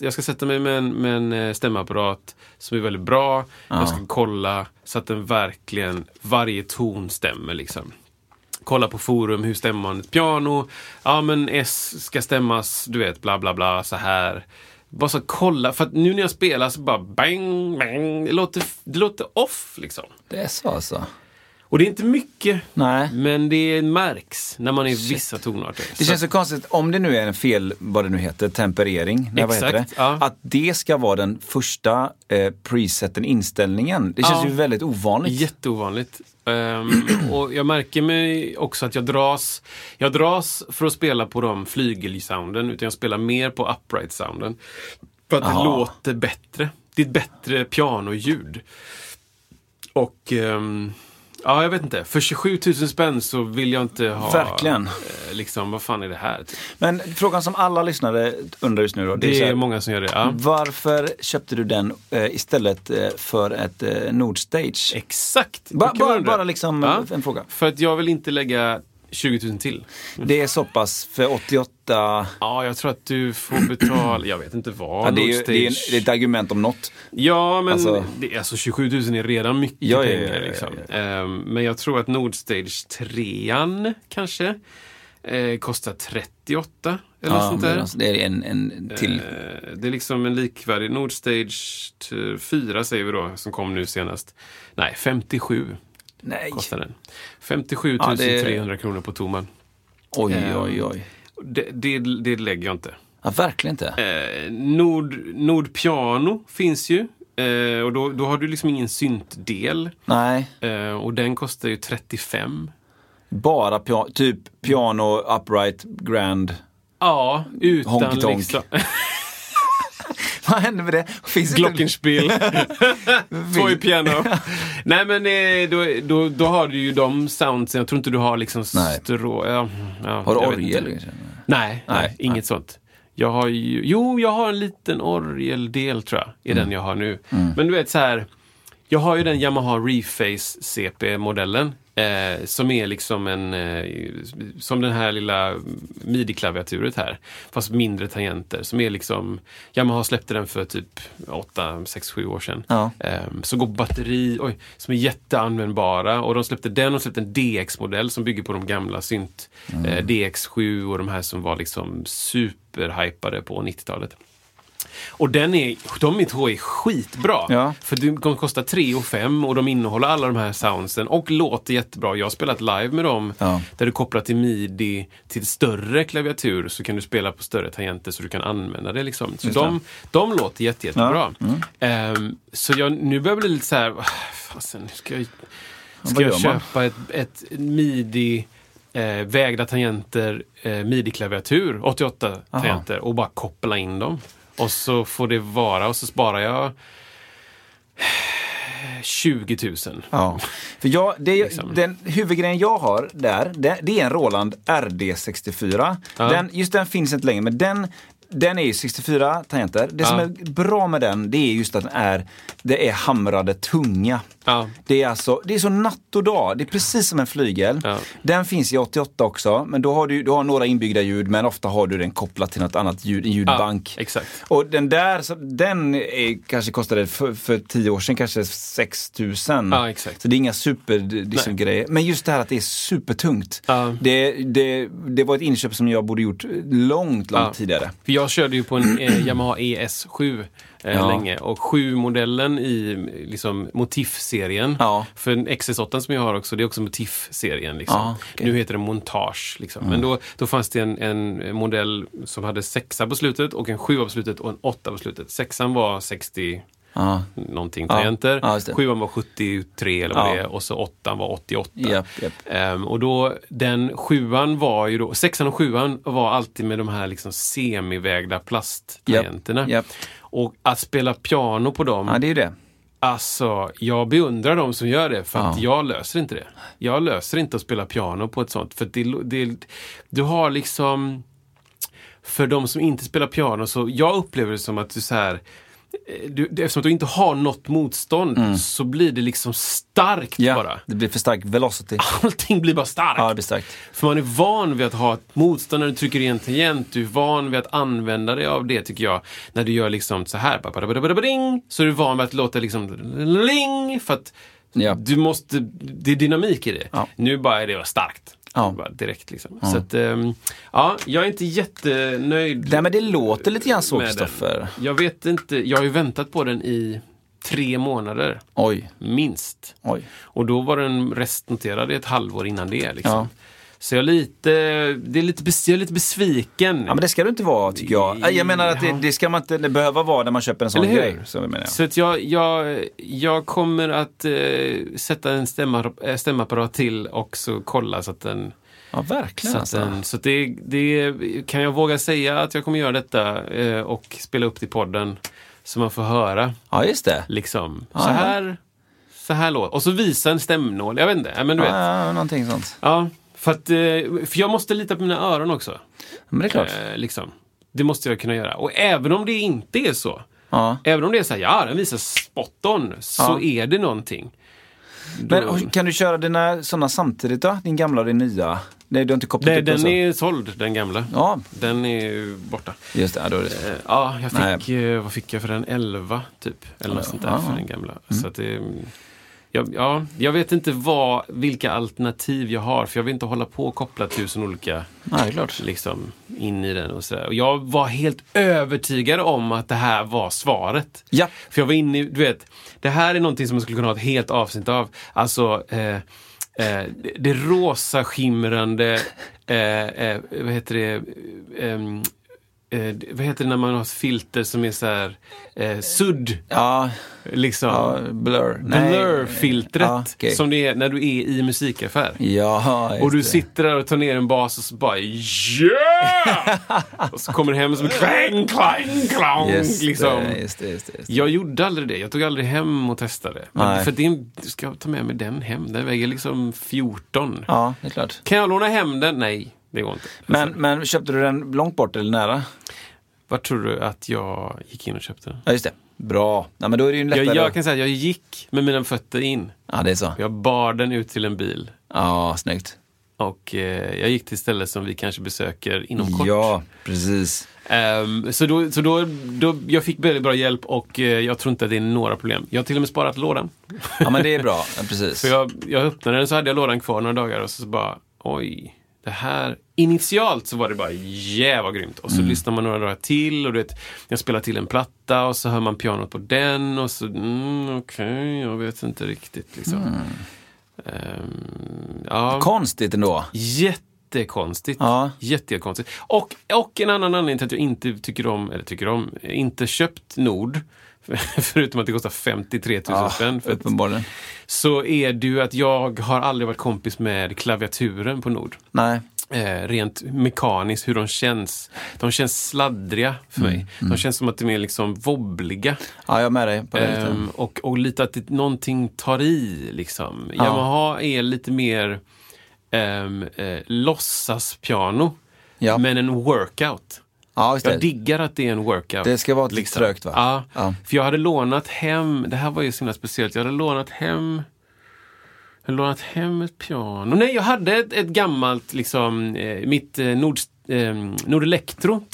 Jag ska sätta mig med en, med en eh, stämapparat som är väldigt bra. Jag ska kolla så att den verkligen, varje ton stämmer liksom. Kolla på forum, hur stämmer man ett piano? Ja men S ska stämmas, du vet, bla bla bla, så här. Bara så kolla, för att nu när jag spelar så bara bang, bang. Det låter, det låter off liksom. Det är så alltså? Och det är inte mycket, Nej. men det märks när man är i vissa tonarter. Det Så- känns så konstigt, om det nu är en fel, vad det nu heter, temperering, nej, vad heter det? Exakt, ja. Att det ska vara den första eh, preseten, inställningen. Det känns Ja. ju väldigt ovanligt. Jätteovanligt. Ehm, och jag märker mig också att jag dras, jag dras för att spela på de flygelsounden, utan jag spelar mer på upright-sounden. För att det Aha. låter bättre. Det är ett bättre pianoljud. Och ehm, ja, jag vet inte. För 27 000 spänn så vill jag inte ha... Verkligen. eh, liksom, vad fan är det här? Typ. Men frågan som alla lyssnare undrar just nu då. Det så är här, många som gör det. Ja. Varför köpte du den eh, istället eh, för ett eh, Nordstage? Exakt! Ba- Det bara, bara liksom en fråga. För att jag vill inte lägga 20 000 till. Det är så pass, för 88... Ja, jag tror att du får betala, jag vet inte vad. Ja, det, är, ju- det, är, en- det är ett argument om något. Ja, men Alltså- det, alltså 27 000 är redan mycket Ja, ja, ja, pengar. ja, liksom. ja, Ehm, men jag tror att Nordstage 3 kanske eh, kostar 38 eller Ja, sånt där. alltså, det är en, en till. Eh, det är liksom en likvärdig Nordstage 4 säger vi då, som kom nu senast. Nej, 57 Nej. kostar den. 57 Ja, det- 300 kronor på Toman. Oj, Ehm, oj, oj. Det, det, det lägger jag inte. Ja, verkligen inte. Eh, Nord, Nordpiano finns ju. Eh, och då, då har du liksom ingen syntdel. Nej, Eh, och den kostar ju 35. bara pia- typ piano, upright, grand. Ja, utan Honky tonk. liksom... Vad händer med det? Finns Glockenspiel. Toy piano. Nej men eh, då, då, då har du ju de soundsen. Jag tror inte du har liksom strå... Ja, ja, Har du orgel? Nej, nej, Nej, inget nej. sånt. Jag har ju, jo, jag har en liten orgeldel tror jag, i Mm. den jag har nu. Men du vet så här, jag har ju den Yamaha Reface CP-modellen. Eh, som är liksom en, eh, som den här lilla midi-klaviaturet här. Fast mindre tangenter. Som är liksom, Yamaha släppte den för typ 8, 6, 7 år sedan. Ja. Eh, som går på batteri, oj, som är jätteanvändbara. Och de släppte den och släppte en DX-modell som bygger på de gamla synt. Mm. Eh, DX7 och de här som var liksom superhypade på 90-talet. Och den är, de två är skitbra. Ja. För de kommer kosta 3 och 5 och de innehåller alla de här soundsen och låter jättebra. Jag har spelat live med dem Ja. där du kopplar till midi till större klaviatur så kan du spela på större tangenter så du kan använda det. Liksom. Så Just det. de, de låter jätte, jättebra. Ja. Mm. Ehm, så jag, nu börjar jag bli lite så här, "Ah, fasen, nu ska jag, ska jag köpa ett, ett midi eh, vägda tangenter, eh, midi-klaviatur, 88 tangenter och bara koppla in dem. Och så får det vara och så sparar jag 20 000. Ja. För jag, det, Liksom. den huvudgrejen jag har där, det, det är en Roland RD64. Ja. Den, just den finns inte längre, men den, den är ju 64 tangenter. Det som Ja. är bra med den, det är just att den är, det är hamrade tunga. Ja. Det är alltså, det är så natt och dag. Det är precis som en flygel. Ja. Den finns i 88 också, men då har du, du har några inbyggda ljud, men ofta har du den kopplad till något annat ljud, en ljudbank. Exakt. Och den där, så, den är, kanske kostade för, för tio år sedan kanske 6000. Ja, exakt. Så det är inga super liksom, grejer. Men just det här att det är supertungt. Det, det, det var ett inköp som jag borde gjort långt, långt tidigare. För jag körde ju på en eh, Yamaha ES7 eh, Ja. länge och 7-modellen i liksom, Motif-serien. Ja. För en XS8 som jag har också, det är också Motif-serien. Liksom. Ja. Mm. Nu heter det Montage. Liksom. Men då, då fanns det en, en modell som hade sexa på slutet och en sjua på slutet och en åtta på slutet. Sexan var 60 Ja. någonting tangenter. Det. Sjuan var 73 eller vad Ja. det är och så åttan var 88. Japp, japp. Ehm, och då, den sjuan var ju då, sexan och sjuan var alltid med de här liksom semivägda plasttangenterna. Japp. Och att spela piano på dem, Ja, det är det. alltså jag beundrar de som gör det för att Ja. jag löser inte det. Jag löser inte att spela piano på ett sånt. För det, det, du har liksom, för de som inte spelar piano, så jag upplever det som att du så här du, eftersom att du inte har något motstånd så blir det liksom starkt Ja, bara. det blir för stark velocity. Allting blir bara starkt. Ja, blir starkt. För man är van vid att ha ett motstånd när du trycker i en tangent. Du är van vid att använda dig av det tycker jag. När du gör liksom så här. Så är du van vid att låta liksom ling. För att Ja. du måste, det är dynamik i det. Ja. Nu bara är det starkt. Ja. Direkt liksom. Så att, ehm, ja, jag är inte jättenöjd. Nej, men det låter lite grann så. Kristoffer. Jag vet inte, jag har ju väntat på den i tre månader. Oj, Minst. oj. Och då var den restnoterad i ett halvår innan det. Liksom. Ja. Så jag är lite, det är lite, jag är lite besviken. Ja, men det ska du inte vara, tycker jag. Jag menar att det, Ja. det ska man inte det behöva vara när man köper en sån grej. Så menar jag. Så att jag, jag, jag kommer att eh, sätta en stämma, eh, stämapparat till och så kolla så att den... Ja, verkligen Så, alltså. den, så det, det kan jag våga säga att jag kommer göra detta eh, och spela upp till podden så man får höra. Ja, just det. Liksom, Ja, så ja. här, så här låter Och så visa en stämnål. Jag vet inte, ja, men du vet. Ja, ja, någonting sånt. Ja, för, att, eh, för jag måste lita på mina öron också. Men det är klart. Eh, liksom. Det måste jag kunna göra. Och även om det inte är så. Ja. Även om det är så här, ja den visar spot on, så Ja. är det någonting. Men och kan du köra dina sådana samtidigt då? Din gamla och din nya? Nej, du har inte kopplat Nej, den så? är såld, den gamla. Ja, Den är borta. just det. Då är det. Eh, Ja, jag Nej. fick, eh, vad fick jag för den? 11 typ. Eller något sånt där Ja, för den gamla. Så att det, mm, ja, ja, jag vet inte vad, vilka alternativ jag har. För jag vill inte hålla på och koppla tusen olika är klart. liksom, in i den. Och, så och jag var helt övertygad om att det här var svaret. Ja. För jag var inne i, du vet, det här är någonting som man skulle kunna ha ett helt avsnitt av. Alltså, eh, eh, det, det rosa skimrande, eh, eh, vad heter det, ehm, eh, vad heter det när man har ett filter som är så här, eh, sudd, Ja, liksom. ja blur. Blur-filtret Ja, okej. som det är när du är i musikaffär. Ja, Och du sitter där och tar ner en bas och så bara yeah! och så kommer det hem som klang, klang, klang. Just liksom. det, just det, just det. Just det. Jag gjorde aldrig det. Jag tog aldrig hem och testade. Men Nej. för det, ska jag ta med mig den hem? Den väger liksom 14. Ja, det är klart. Kan jag låna hem den? Nej, det går inte. Men, men köpte du den långt bort eller nära? Var tror du att jag gick in och köpte den? Ja, just det. Bra. Ja, men då är det ju lättare. Jag, jag kan säga att jag gick med mina fötter in. Ja, det är så. Jag bar den ut till en bil. Ja, snyggt. Och eh, jag gick till stället som vi kanske besöker inom kort. Ja, precis. Ehm, så då, så då, då, jag fick väldigt bra hjälp och eh, jag tror inte att det är några problem. Jag har till och med sparat lådan. Ja, men det är bra. Ja, precis. För jag, jag öppnade den så hade jag lådan kvar några dagar och så bara, oj. Det här, initialt så var det bara jävla grymt. Och så Mm. lyssnar man några dagar till och du vet, jag spelar till en platta och så hör man pianot på den och så, mm, okej, jag vet inte riktigt liksom. Mm. Ehm, ja. Konstigt ändå. Jättekonstigt. Ja. Jättekonstigt. Och, och en annan anledning till att jag inte tycker om, eller tycker om, inte köpt Nord, förutom att det kostar 53 000 Ja, spänn, för att, uppenbarligen. så är det ju att jag har aldrig varit kompis med klaviaturen på Nord. Nej. Eh, rent mekaniskt, hur de känns. De känns sladdriga för Mm, mig. De känns som att de är liksom wobbliga. Ja, jag är med dig på det. Ehm, och, och lite att det, någonting tar i. Liksom. Yamaha är lite mer um, eh, låtsaspiano, Ja. men en workout. Ja, Jag diggar att det är en workout. Det ska vara lite trögt, va? Ja, Ja. för jag hade lånat hem, det här var ju så himla speciellt, jag hade lånat hem jag lånat hem ett piano. Nej, jag hade ett, ett gammalt, liksom, eh, mitt eh, Nord, eh, Nord Electro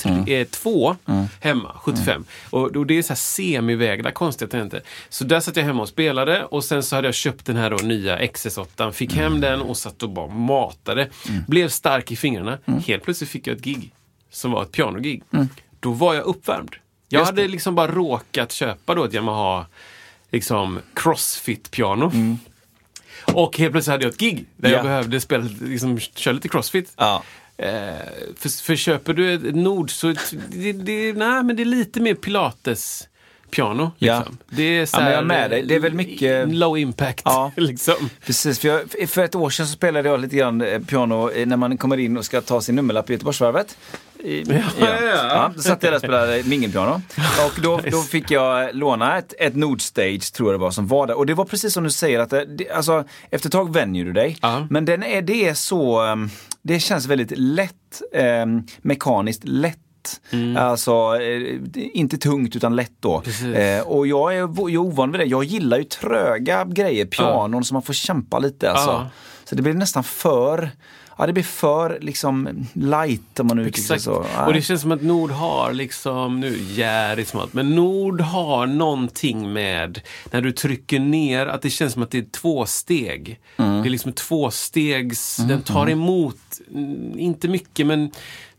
2 Mm. hemma, 75. Och, och det är så här semivägda, konstiga tangenter. Så där satt jag hemma och spelade och sen så hade jag köpt den här då, nya XS8, fick Mm. hem den och satt och bara matade. Blev stark i fingrarna. Mm. Helt plötsligt fick jag ett gig som var ett pianogig. Då var jag uppvärmd. Jag hade liksom bara råkat köpa då ett Yamaha liksom crossfit-piano. Och helt plötsligt hade jag ett gig där Ja. jag behövde spela, liksom, köra lite crossfit. Ja. Eh, för, för köper du ett Nord så det, det, nej, men det är lite mer pilates piano. Ja. Liksom. Det är så Ja, men jag här, med dig. Det är väl eh, mycket- Low impact. Ja. liksom. Precis, för, jag, för ett år sedan så spelade jag lite grann eh, piano eh, när man kommer in och ska ta sin nummerlapp i Göteborgsvarvet. I- ja, ja. Då satt jag där och spelade mingelpiano. Och då, då fick jag låna ett, ett Nordstage, tror jag det var, som var där. Och det var precis som du säger, att det, det, alltså, efter ett tag vänjer du dig. Ja. Men den är, det är så, um, det känns väldigt lätt, um, mekaniskt lätt. Alltså, eh, inte tungt utan lätt då. Eh, och jag är, jag är ovan vid det. Jag gillar ju tröga grejer, pianon som man får kämpa lite. Alltså. Ja. Så det blir nästan för, ja det blir för liksom light om man uttrycker sig så. Nej. Och det känns som att Nord har liksom, nu jävligt smalt, men Nord har någonting med när du trycker ner, att det känns som att det är två steg. Mm. Det är liksom två stegs, den tar emot, mm, inte mycket men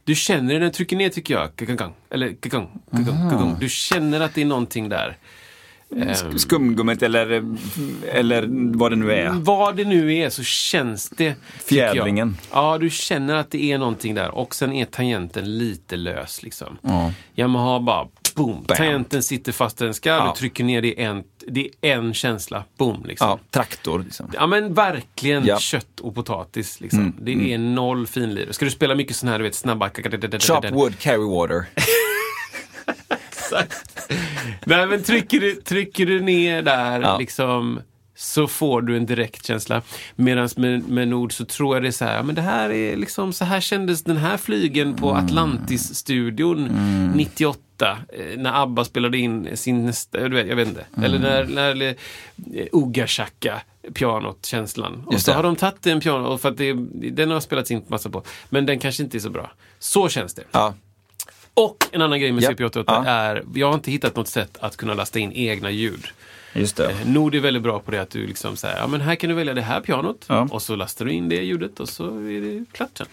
du känner det när du trycker ner tycker jag. Eller kakang, kakang, kakang. Du känner att det är någonting där. Ehm, Skumgummit eller, eller vad det nu är. vad det nu är så känns det. Fjädringen. Ja, du känner att det är någonting där. Och sen är tangenten lite lös. Liksom. Ja. Yamaha bara boom. Bam. Tangenten sitter fast den ska. Ja. Du trycker ner det en, det är en känsla. Boom. Liksom. Ja, traktor liksom. Ja men verkligen Ja. kött och potatis. Liksom. Mm, det är noll finlir. Ska du spela mycket sån här, du vet, snabba... Chop wood, carry water. Exakt. Nej men trycker du, trycker du ner där Ja. liksom så får du en direkt känsla. Medan med, med Nord så tror jag det är så här, ja, men det här är liksom, så här kändes den här flygen på Mm. Atlantis-studion 98. eh, När ABBA spelade in sin nästa, du vet, jag vet inte. Mm. Eller när, när eh, Uga Chaka pianot, känslan. Och så har de tagit en piano, för att det, den har spelats in massa på. Men den kanske inte är så bra. Så känns det. Ja. Och en annan grej med Ja. CP88 Ja. är, jag har inte hittat något sätt att kunna lasta in egna ljud. Just det. Eh, Nord är väldigt bra på det att du liksom säger, ja men här kan du välja det här pianot Ja. och så lastar du in det ljudet och så är det klart sen.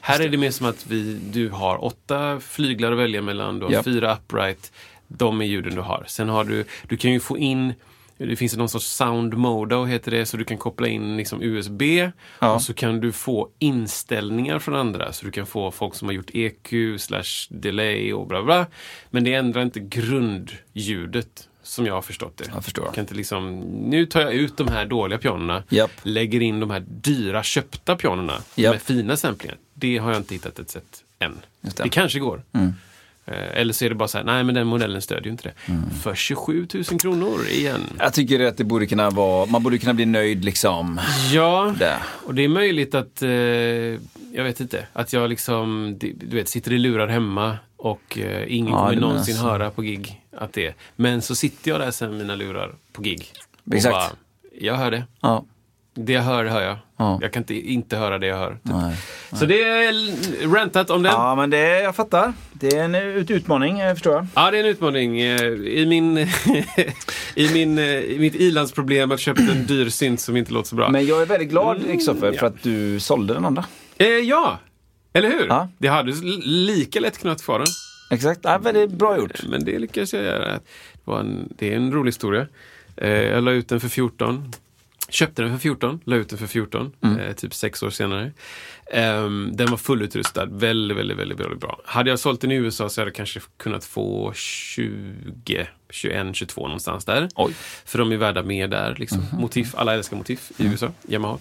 Här är det mer som att vi, du har åtta flyglar att välja mellan, du har Ja. fyra upright, de är ljuden du har. Sen har du, du kan ju få in det finns någon sorts sound modo heter det, så du kan koppla in liksom USB Ja. och så kan du få inställningar från andra. Så du kan få folk som har gjort EQ slash delay och bla bla. Men det ändrar inte grundljudet som jag har förstått det. Jag förstår. Kan inte liksom, nu tar jag ut de här dåliga pianorna, Japp. lägger in de här dyra köpta pianorna Japp. med fina samplingar. Det har jag inte hittat ett sätt än. Det. det. kanske går. Eh, Eller så är det bara så här, nej men den modellen stödjer ju inte det. Mm. För 27 000 kronor igen. Jag tycker att det borde kunna vara, man borde kunna bli nöjd liksom. Ja, Där. och det är möjligt att, eh, jag vet inte, att jag liksom, du vet, sitter i lurar hemma och eh, ingen Ja, kommer någonsin så. höra på gig att det är. Men så sitter jag där sen med mina lurar på gig. Och Exakt. bara, jag hör det. Ja. Det jag hör, hör jag. Ja. Jag kan inte, inte höra det jag hör. Typ. Nej. Så det är rantat om den. Ja. Ja, men det, jag fattar. Det är en ut- utmaning, eh, förstår jag. det är en utmaning. Eh, I, min, i, min, eh, I mitt ilandsproblem att köpa en dyr synt som inte låter så bra. Men jag är väldigt glad, Kristoffer, Mm, ja. för att du sålde den andra. Eh, ja, eller hur? Ja. Det hade lika lätt kunnat få den. Exakt. Ja, väldigt bra gjort. Men det lyckades jag göra. Det, var en, det är en rolig historia. Jag la ut den för 14. Köpte den för 14, la ut den för 14, eh, typ sex år senare. Ehm, den var fullutrustad, väldigt, väldigt, väldigt, väldigt bra. Hade jag sålt den i USA så hade jag kanske kunnat få 20, 21, 22 någonstans där. Oj. För de är värda mer där. Liksom. Motiv, alla älskar motiv i USA, Yamaha.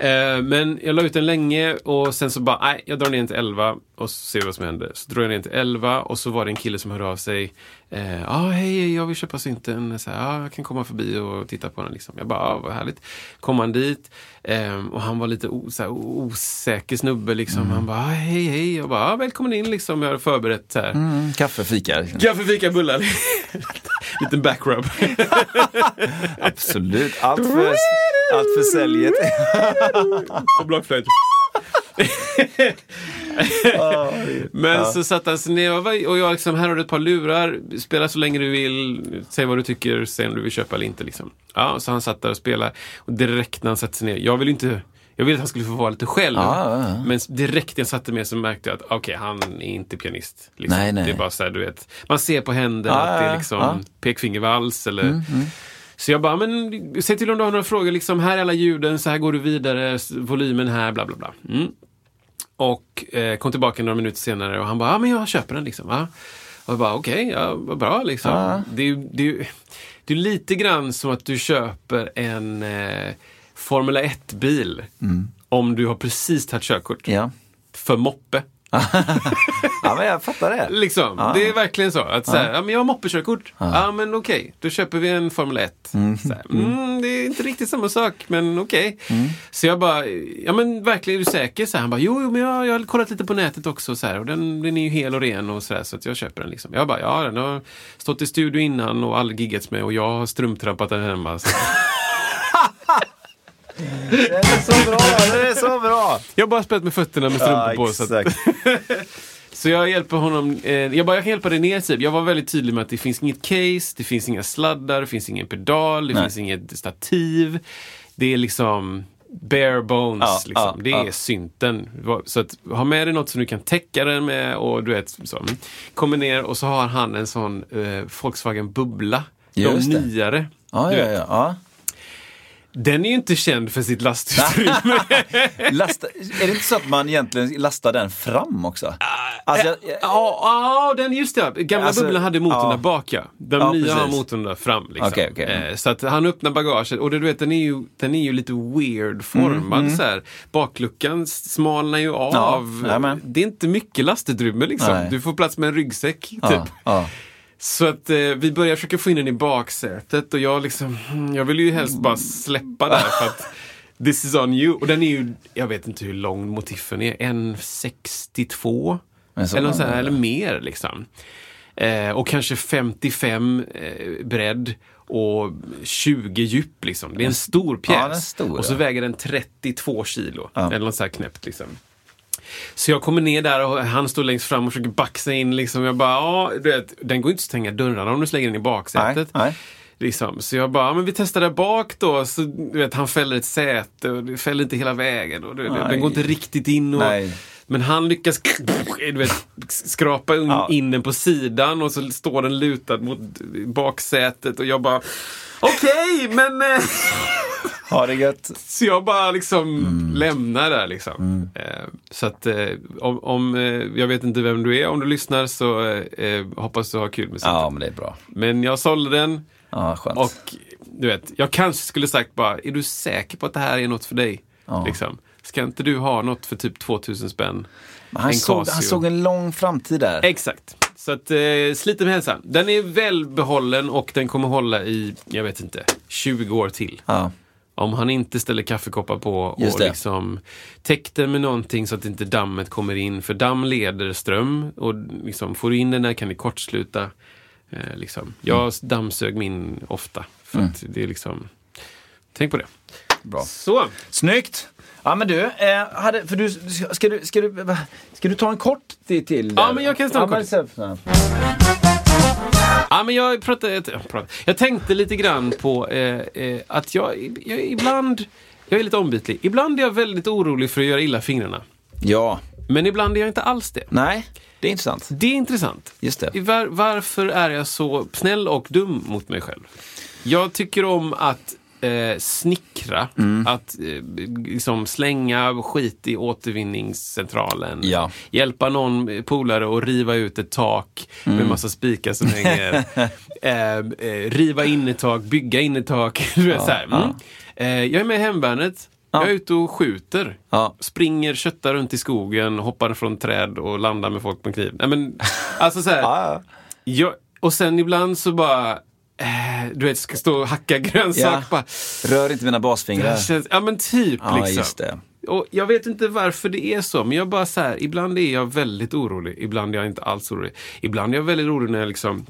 Eh, men jag la ut den länge och sen så bara, nej, jag drar ner den till 11 och så ser vi vad som händer. Så drar jag ner den till 11 och så var det en kille som hörde av sig. Ja, eh, ah, hej, jag vill köpa synten. Så här, ah, jag kan komma förbi och titta på den. Liksom. Jag bara, ah, vad härligt. Kom han dit eh, och han var lite här, osäker snubbe. Liksom. Han bara, ah, hej, hej. Jag bara, ah, välkommen in. Liksom. Jag hade förberett så här. Mm, kaffe, fika. Kaffe, fika, bullar. Liten backrub. Absolut. Allt för, allt för säljet. och blockflöjt. Men så satt han sig ner och jag liksom, här har du ett par lurar, spela så länge du vill, säg vad du tycker, säg om du vill köpa eller inte. Liksom. Ja, så han satt där och spelade. Och direkt när han satte sig ner, jag vill inte jag ville att han skulle få vara lite själv. Ja, ja. Men direkt när jag satte mig så märkte jag att okej, han är inte pianist. Liksom. Nej, nej. Det är bara så här, du vet. Man ser på händerna Ja, att det är liksom. Mm, pekfingervals eller så jag bara, men säg till om du har några frågor. Liksom, här är alla ljuden, så här går du vidare, volymen här, bla bla bla. Mm. Och eh, kom tillbaka några minuter senare och han bara, ja men jag köper den liksom. Va? Och jag bara, okej, ja, vad bra liksom. Det, är, det, är, det är lite grann som att du köper en eh, Formel 1-bil om du har precis tagit körkort. Ja. För moppe. ja, men jag fattar det. Liksom. Ja. Det är verkligen så. Att så här, ja, men jag har moppekörkort. Ja. men okej, då köper vi en Formel 1. Så här, mm, det är inte riktigt samma sak, men okej. Så jag bara, ja men verkligen är du säker? Så här, han bara, jo, jo men jag, jag har kollat lite på nätet också så här, och den, den är ju hel och ren och så där, så att jag köper den. Liksom. Jag bara, ja den har stått i studio innan och aldrig giggats med och jag har strumtrampat den hemma. Det är så bra, det är så bra. Jag har bara spelat med fötterna med strumpor på. Så att, Så jag hjälper honom, eh, jag bara, jag kan hjälpa dig ner typ. Jag var väldigt tydlig med att det finns inget case, det finns inga sladdar, det finns ingen pedal, det Nej. finns inget stativ. Det är liksom bare bones. Ja, liksom. ja, det är ja. synten. Så att ha med dig något som du kan täcka den med och du vet, så. Kommer ner och så har han en sån eh, Volkswagen Bubbla. Just de nyare. Ja, ja, ja. Den är ju inte känd för sitt lastutrymme. Lasta, är det inte så att man egentligen lastar den fram också? Alltså, jag, jag, Ja, den just det. Gamla Alltså, bubblan hade motorn ja. där bak ja. De Ja, nya har precis. motorn där fram. Liksom. Okej, okej. Eh, så att han öppnar bagaget och det, du vet, den är ju, den är ju lite weird formad. Så här. Bakluckan smalnar ju av. Ja, det är inte mycket lastutrymme liksom. Nej. Du får plats med en ryggsäck. Typ. Så att eh, vi börjar försöka få in den i baksätet och jag liksom, hmm, jag vill ju helst bara släppa där för att this is on you. Och den är ju, jag vet inte hur lång motiffen är, 1,62 Men så eller, sånt här, eller mer liksom. Eh, och kanske 55 eh, bredd och 20 djup liksom. Det är en stor pjäs. Ja, stor, och så ja. väger den 32 kilo. Ja. Eller något så här knäppt liksom. Så jag kommer ner där och han står längst fram och försöker baxa in. Liksom. Jag bara, ja, du vet, den går inte att stänga dörrarna om du slänger den i baksätet. Nej, nej. Liksom. Så jag bara, men vi testar där bak då. Så, du vet, han fäller ett säte och det fäller inte hela vägen. Och Nej. den går inte riktigt in. Och, Nej. men han lyckas du vet, skrapa in, Ja. in den på sidan och så står den lutad mot baksätet. Och jag bara, okej, men... Ha det gött. så jag bara liksom Mm. lämnar där liksom. Eh, så att eh, om, om eh, jag vet inte vem du är, om du lyssnar så eh, hoppas du har kul med sånt. Ja, men det är bra. Men jag sålde den Ja, skönt. och du vet, jag kanske skulle sagt bara, är du säker på att det här är något för dig? Ja. Liksom. Ska inte du ha något för typ 2000 spänn? Men han, en såg, han såg en lång framtid där. Exakt. Så att, eh, sliter med hälsan. Den är välbehållen och den kommer hålla i, jag vet inte, 20 år till. Ja. Om han inte ställer kaffekoppar på och liksom täck den med någonting så att inte dammet kommer in. För damm leder ström och liksom, får du in den där kan det kortsluta. Eh, liksom. Jag Mm. dammsög min ofta. För att det är liksom, tänk på det. bra. Så. Snyggt! Ja men du, eh, hade, för du ska, du, ska, du, va? ska du ta en kort till? till Ja, men jag kan ta en ja, kort. Ja, men jag, pratade, jag tänkte lite grann på eh, eh, att jag, jag ibland, jag är lite ombytlig. Ibland är jag väldigt orolig för att göra illa fingrarna. Ja, Men ibland är jag inte alls det. nej, det är intressant. Det är intressant. Just det. Var, varför är jag så snäll och dum mot mig själv? Jag tycker om att eh, snickra, Mm. att eh, liksom slänga skit i återvinningscentralen. Ja. Hjälpa någon polare att riva ut ett tak Mm. med massa spikar som hänger. eh, eh, riva innertak, bygga innertak. Vet, så. Mm. Eh, jag är med i hemvärnet. Jag är ute och skjuter. Ja. Springer, köttar runt i skogen, hoppar från träd och landar med folk på en kniv. Nej, men, alltså så här, Ja, jag, och sen ibland så bara, du vet, ska stå och hacka grönsak. Ja. Rör inte mina basfingrar. känns, ja men typ Ja, liksom. just det. Och jag vet inte varför det är så, men jag bara så här, ibland är jag väldigt orolig, ibland är jag inte alls orolig. Ibland är jag väldigt orolig när jag liksom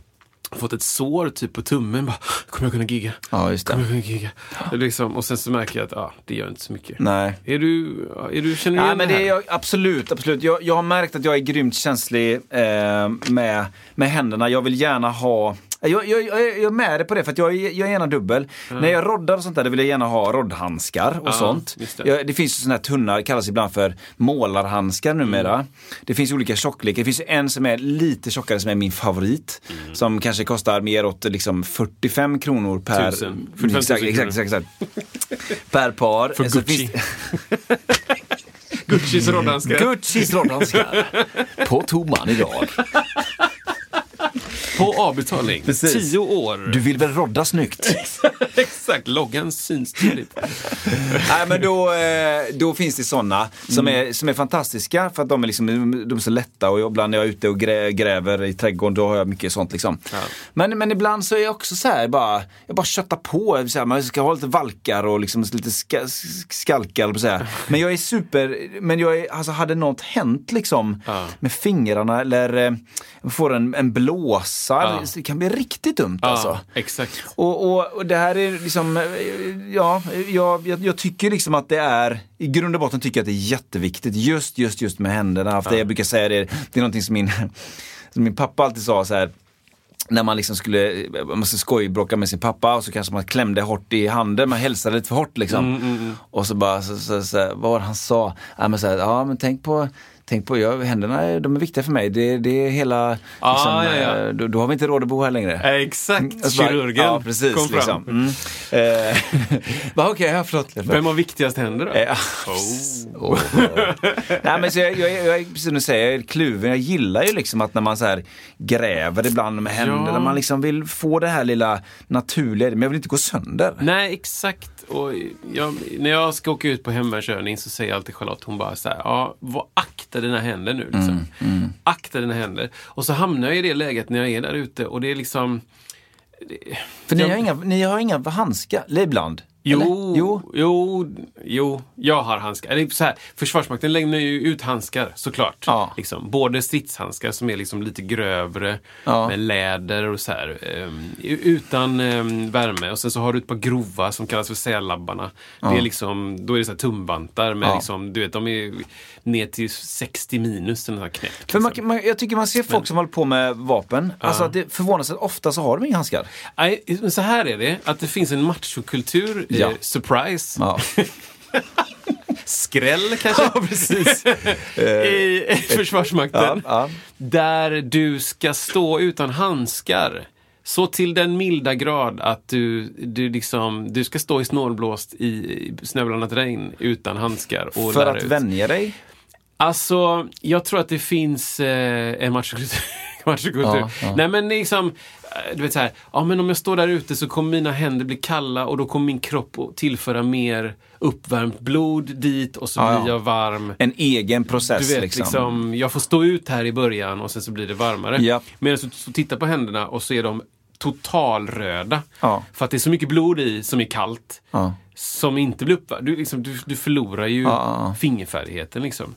fått ett sår typ på tummen. Bara, kommer jag kunna gigga? Ja, just det. Kommer jag kunna gigga? Liksom, och sen så märker jag att ah, det gör inte så mycket. Nej. Är du, är du, känner du Ja, igen men det det här? är jag, absolut, absolut. Jag, jag har märkt att jag är grymt känslig eh, med, med händerna. Jag vill gärna ha jag, jag, jag, jag är med dig på det, för att jag, jag är gärna dubbel. När jag roddar och sånt där, då vill jag gärna ha roddhandskar och Ja, sånt. det. Jag, det finns såna här tunna, kallas ibland för målarhandskar numera. Mm. Det finns olika tjocklekar. Det finns en som är lite tjockare som är min favorit. Mm. Som kanske kostar mer åt liksom 45 kronor per... Tusen. 45 000 exakt, exakt, exakt. Per par. För Så Gucci. Guccis roddhandskar. Guccis roddhandskar. På tomman idag. På avbetalning. Precis. Tio år. Du vill väl rodda snyggt? Exakt, loggan syns tydligt. Nej men då, eh, då finns det sådana som, är, som är fantastiska för att de är, liksom, de är så lätta och ibland när jag är ute och grä, gräver i trädgården då har jag mycket sånt liksom. Men, men ibland så är jag också så här bara, jag bara köttar på. Så här, man ska ha lite valkar och liksom lite ska, skalkar att säga. Men jag är super, men jag är, alltså hade något hänt liksom med fingrarna eller eh, får en, en blåsa, Ja. det kan bli riktigt dumt alltså. Ja, exakt. Och, och, och det här är liksom, eh, ja, jag, jag, jag tycker liksom att det är, i grund och botten tycker jag att det är jätteviktigt just, just, just med händerna. För det, jag brukar säga det, det är någonting som min, som min pappa alltid sa så här, när man liksom skulle, man skulle skojbråka med sin pappa och så kanske man klämde hårt i handen, man hälsade lite för hårt liksom. Och så bara, så, så, så, vad var det han sa? Ja men, så här, ja, men tänk på Tänk på, ja, händerna de är viktiga för mig. Det, det är hela, Ah, liksom, ja, ja. eh, Då, då har vi inte råd att bo här längre. Exakt, Och så bara, kirurgen Ja, precis. kom fram. liksom. Mm. Eh, Okej, ja, förlåt. Vem har viktigast händer då? Eh, Oh. Åh. Nej, men så jag, jag, jag, precis som du säger, jag är kluven. Jag gillar ju liksom att när man så här gräver ibland med händerna, Ja. man liksom vill få det här lilla naturliga, men jag vill inte gå sönder. Nej, exakt. Och jag, när jag ska åka ut på hemvärnsövning så säger alltid Charlotte, hon bara så här, ja, vad, akta dina händer nu. Liksom. Mm, Akta dina händer. Och så hamnar jag i det läget när jag är där ute och det är liksom... För ni Jag- har inga, ni har inga handskar, eller ibland? Jo, Eller? jo, jo, jo, jag har handskar. Eller så här, Försvarsmakten lämnar ju ut handskar såklart. Ja. Liksom, både stridshandskar som är liksom lite grövre Ja. med läder och så här. ehm, utan ehm, värme. Och sen så har du ett par grova som kallas för sälabbarna. Det är liksom, då är det så här tumbantar med Ja. liksom, du vet, de är ner till 60 minus eller något knäppt. För man, liksom. man, jag tycker man ser folk som håller på med vapen, alltså det förvånansvärt ofta så har de inga handskar. Nej, men så här är det, att det finns en machokultur, Ja. eh, surprise, Ja. skräll kanske. Ja, precis. i Försvarsmakten. Ja, ja. Där du ska stå utan handskar. Så till den milda grad att du, du, liksom, du ska stå i snålblåst i i snöblandat regn utan handskar. Och För att ut. vänja dig. Alltså, jag tror att det finns eh, en machokultur. machokultur. Ja, ja. Nej men liksom, eh, du vet så här, ja men om jag står där ute så kommer mina händer bli kalla och då kommer min kropp att tillföra mer uppvärmt blod dit och så Ja, blir ja. jag varm. En egen process Du vet, liksom. liksom. jag får stå ut här i början och sen så blir det varmare. Ja. Medan du så tittar på händerna och så är de totalröda. Ja. För att det är så mycket blod i som är kallt. Ja. Som inte blir uppvärmt. Du, liksom, du, du förlorar ju ja. fingerfärdigheten liksom.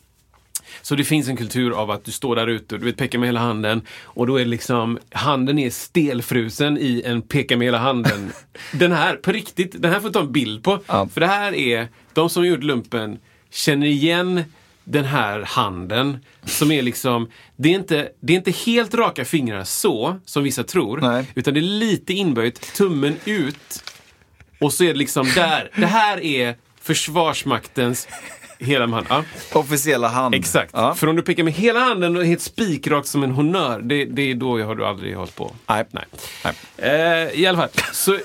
Så det finns en kultur av att du står där ute och du vet, pekar med hela handen och då är liksom, handen är stelfrusen i en peka med hela handen. den här, på riktigt, den här får jag ta en bild på. Ja. För det här är, de som gjort lumpen känner igen den här handen som är liksom, det är inte, det är inte helt raka fingrar så, som vissa tror. Nej. Utan det är lite inböjt, tummen ut. Och så är det liksom där, det här är Försvarsmaktens hela hand. Ja. Officiella hand. Exakt. Ja. För om du pekar med hela handen och helt spikrakt som en honnör, det, det är då har du aldrig hållit på. Nej. Nej. Nej. Eh, I alla fall. Så,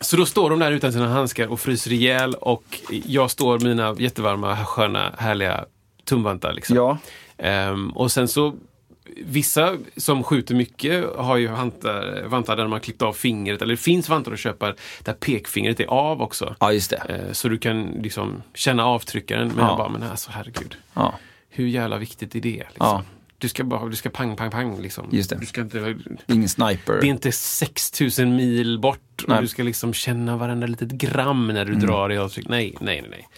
så då står de där utan sina handskar och fryser ihjäl och jag står med mina jättevarma, sköna, härliga tumvantar. Liksom. Ja. Ehm, och sen så Vissa som skjuter mycket har ju vantar, vantar där har klippt av fingret. Eller det finns vantar att köpa där pekfingret är av också. Ja, just det. Eh, Så du kan liksom känna avtryckaren. Men Ja. bara, men alltså herregud. Ja. Hur jävla viktigt är det? Liksom? Ja. Du ska bara, du ska pang, pang, pang. Liksom. Just det. Du ska inte, Ingen sniper. det är inte 6000 mil bort och Nej. du ska liksom känna varenda litet gram när du Mm. drar i avtryck. Nej, nej, nej, nej.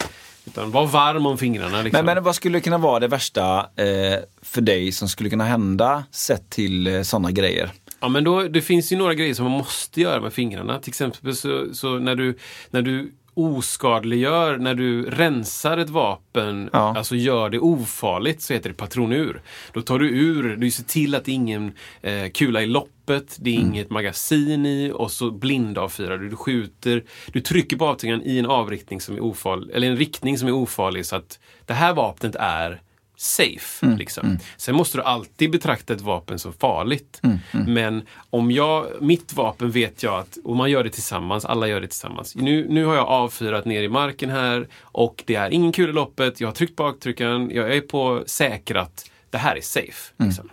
Utan var varm om fingrarna. Liksom. Men, men vad skulle kunna vara det värsta eh, för dig som skulle kunna hända sett till eh, sådana grejer? Ja, men då, det finns ju några grejer som man måste göra med fingrarna. Till exempel så, så när, du, när du oskadliggör, när du rensar ett vapen, Ja. alltså gör det ofarligt, så heter det patronur. Då tar du ur, du ser till att det är ingen eh, kula i loppet, det är Mm. inget magasin i och så blindavfyrar du. Du skjuter, du trycker på avtryckaren i en avriktning som är ofarlig, eller en riktning som är ofarlig så att det här vapnet är safe. Mm. Liksom. Sen måste du alltid betrakta ett vapen som farligt. Mm. Men om jag, mitt vapen vet jag att, och man gör det tillsammans, alla gör det tillsammans. Nu, nu har jag avfyrat ner i marken här och det är ingen kul i loppet, jag har tryckt på avtryckaren, jag är på säkrat. Det här är safe. Liksom.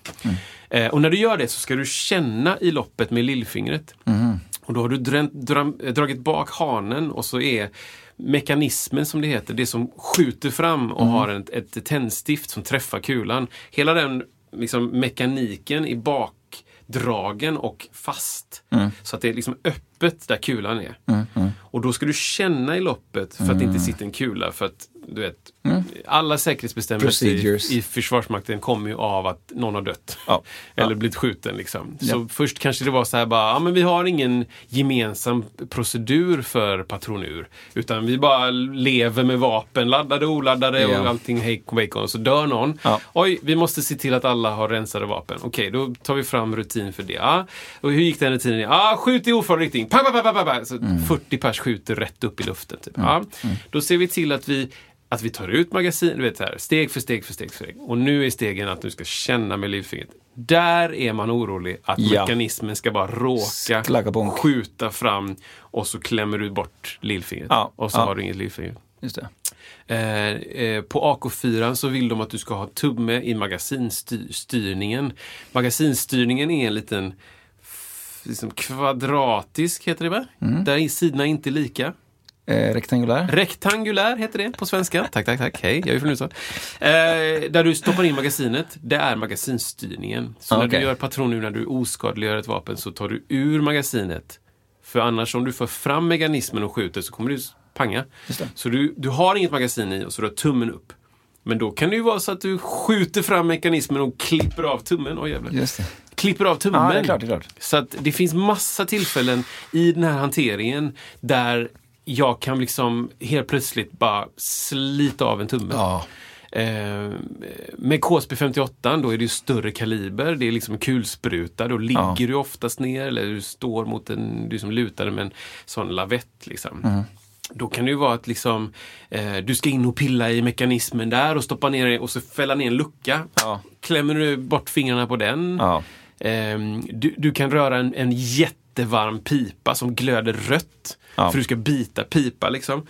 Eh, och när du gör det så ska du känna i loppet med lillfingret. Och då har du dränt, dram, dragit bak hanen och så är mekanismen som det heter, det som skjuter fram och har ett, ett tändstift som träffar kulan. Hela den liksom, mekaniken i bakdragen och fast. Så att det är liksom öppet där kulan är. Och då ska du känna i loppet för att det inte sitter en kula. För att du vet, alla säkerhetsbestämmelser i, i Försvarsmakten kommer ju av att någon har dött. Ja. Eller Ja. blivit skjuten. Liksom. Så Ja. först kanske det var så här bara, ja men vi har ingen gemensam procedur för patronur. Utan vi bara lever med vapen, laddade och oladdade Ja. och allting hej bacon. Och så dör någon. Oj, vi måste se till att alla har rensade vapen. Okej, då tar vi fram rutin för det. Ja. Och hur gick den rutinen? Ja, skjut i ofarlig riktning. Pa, pa, pa, pa, pa. Så Mm. 40 pers skjuter rätt upp i luften. Typ. Ja. Då ser vi till att vi att vi tar ut magasin, du vet så här, steg för steg för steg för steg. Och nu är stegen att du ska känna med livfingret. Där är man orolig att Ja. mekanismen ska bara råka skjuta fram och så klämmer du bort lillfingret. Ja, Och så ja. har du inget lillfinger. Just det. Eh, eh, på AK4 så vill de att du ska ha tumme i magasinstyrningen. Magasinstyrningen är en liten liksom kvadratisk, heter det va? Mm. Där är sidorna inte lika. Eh, rektangulär. Rektangulär heter det på svenska. Tack, tack, tack. Hej, jag är från USA. Eh, där du stoppar in magasinet, det är magasinstyrningen. Så när Okej. du gör patronur, när du oskadliggör ett vapen, så tar du ur magasinet. För annars om du får fram mekanismen och skjuter så kommer du panga. Just det. Så du, du har inget magasin i och så du har tummen upp. Men då kan det ju vara så att du skjuter fram mekanismen och klipper av tummen. Oj, jävlar. Just det. Klipper av tummen. Ja, det är klart, det är klart. Så att det finns massa tillfällen i den här hanteringen där jag kan liksom helt plötsligt bara slita av en tumme. Ja. Eh, med KSP 58 då är det ju större kaliber, det är liksom kulspruta. Då ligger Ja. du oftast ner eller du står mot en, du som lutar med en sån lavett. Liksom. Mm. Då kan det ju vara att liksom, eh, du ska in och pilla i mekanismen där och stoppa ner och så fälla ner en lucka. Ja. Klämmer du bort fingrarna på den. Ja. Ehm, du, du kan röra en, en jättevarm pipa som glöder rött. Ja. För du ska bita pipa liksom.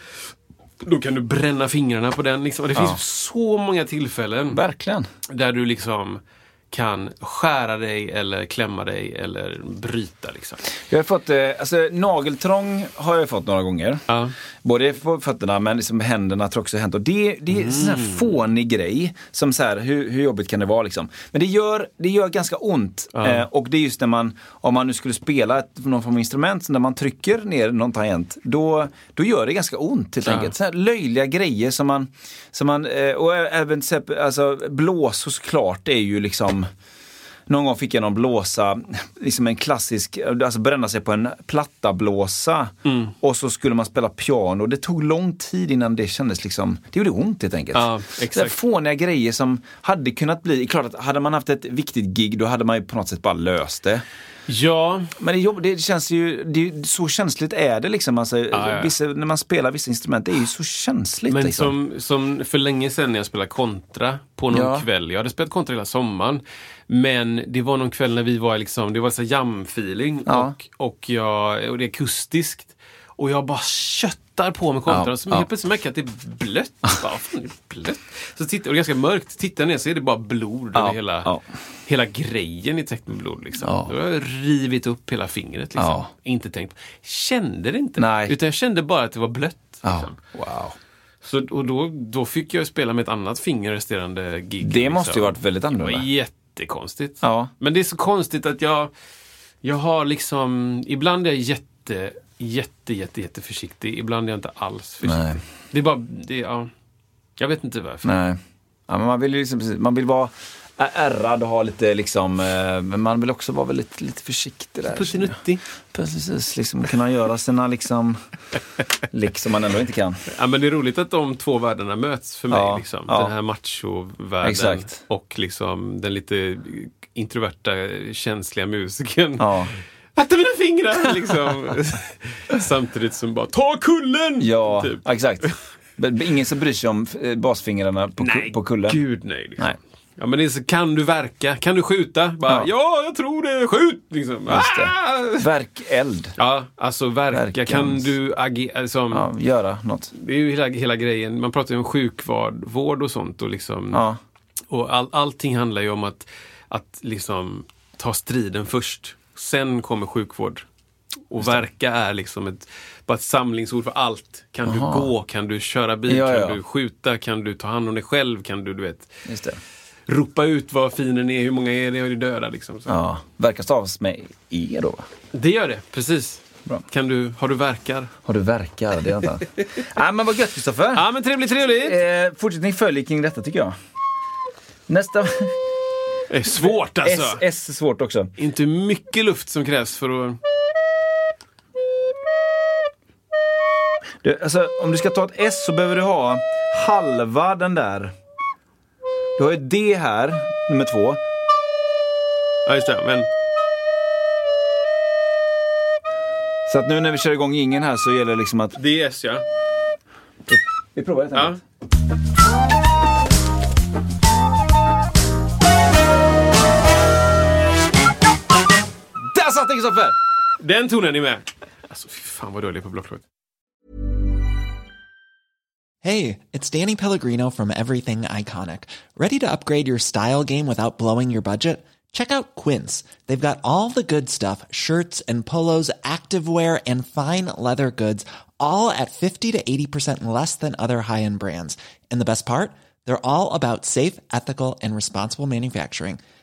Då kan du bränna fingrarna på den. Liksom. Och Det Ja. finns så många tillfällen Verkligen. där du liksom kan skära dig eller klämma dig eller bryta. Liksom. Jag har fått, eh, alltså nageltrång har jag fått några gånger. Ja. Både på fötterna men liksom händerna tror jag också hänt. Och det, det är en sån Mm. här fånig grej. Som så här, hur, hur jobbigt kan det vara liksom? Men det gör, det gör ganska ont. Eh, och det är just när man, om man nu skulle spela ett, någon form av instrument, så när man trycker ner någon tangent, då, då gör det ganska ont helt enkelt. Så här löjliga grejer som man, som man eh, och även alltså blås såklart, det är ju liksom någon gång fick jag någon blåsa, liksom en klassisk, alltså bränna sig på en plattablåsa. Mm. Och så skulle man spela piano. Det tog lång tid innan det kändes liksom, det gjorde ont helt enkelt. Ja, exakt. Fåniga grejer som hade kunnat bli, klart att hade man haft ett viktigt gig då hade man ju på något sätt bara löst det. Ja, Men det, jobb, det känns ju, det, är ju- så känsligt är det liksom. Alltså, ja. Vissa, när man spelar vissa instrument, det är ju så känsligt. men liksom. som, som för länge sedan när jag spelade kontra på någon Ja. kväll. Jag hade spelat kontra hela sommaren. Men det var någon kväll när vi var liksom, det var så jam-feeling Ja. och, och, jag, och det är akustiskt. Och jag bara köttar på med kontra Ja, och så ja. helt plötsligt märker jag att det är blött. Bara, "Vad fan är blött? Så tittar, och det är ganska mörkt. Tittar ner så är det bara blod Ja, över hela, ja. hela grejen i täckt med blod. Liksom. Ja. Då har jag rivit upp hela fingret. Liksom. Ja. Inte tänkt. Kände det inte. Nej. Utan jag kände bara att det var blött. Liksom. Wow. Så, och då, då fick jag spela med ett annat finger resterande gig. Det måste ju liksom. varit väldigt Det var annorlunda. jättekonstigt. Ja. Men det är så konstigt att jag, jag har liksom, ibland är jag jätte, jätte, jätte, jätte försiktig. Ibland är jag inte alls försiktig. Nej. Det är bara, det, ja, jag vet inte varför. Nej. Ja, men man vill ju liksom, man vill vara ärrad och ha lite liksom, eh, men man vill också vara väldigt, lite försiktig där. Puttinuttig. Precis, liksom kunna göra sina liksom, liksom man ändå inte kan. Ja, men det är roligt att de två världarna möts för mig. Ja, liksom. ja. Den här machovärlden Exakt. och liksom den lite introverta, känsliga musikern. Ja, Fatta mina fingrar! Liksom. Samtidigt som bara, ta kullen! ja Typ. exakt. Men Ingen som bryr sig om eh, basfingrarna på, ku- på kullen. gud nej. Liksom. Nej. Ja, men det är så, kan du verka? Kan du skjuta? Bara, ja. Ja. jag tror det. Skjut! Liksom. Ah! Verk eld. Ja, alltså verka. Verkan. Kan du agera? Liksom, Ja, göra något. Det är ju hela, hela grejen. Man pratar ju om sjukvård vård och sånt. Och, liksom, Ja, och all, allting handlar ju om att, att liksom, ta striden först. Sen kommer sjukvård. Och verka är liksom ett, bara ett samlingsord för allt. Kan du gå? Kan du köra bil? Ja, ja. Kan du skjuta? Kan du ta hand om dig själv? Kan du, du vet, ropa ut vad fienden är? Hur många är det? Är det döda? Liksom. Så. Ja, verkar stavas med E då? Det gör det, precis. Bra. Kan du, har du verkar? Har du verkar? Det är inte Nej men vad gött Kristoffer. Ja, men trevligt, trevligt! Eh, fortsättning följer kring detta tycker jag. Nästa. Det är svårt alltså. S, S är svårt också. Inte mycket luft som krävs för att... Du, alltså, om du ska ta ett S så behöver du ha halva den där. Du har ju D här, nummer två. Ja, just det. Men Så att nu när vi kör igång ingen här så gäller det liksom att... det är S, ja. Vi provar helt ja. enkelt. Där Kristoffer! Den tonen är med. Alltså, fy fan vad dålig på blocklåt. Hey, it's Danny Pellegrino from Everything Iconic. Ready to upgrade your style game without blowing your budget? Check out Quince. They've got all the good stuff shirts and polos, activewear, and fine leather goods, all at 50 to 80% less than other high end brands. And the best part? They're all about safe, ethical, and responsible manufacturing.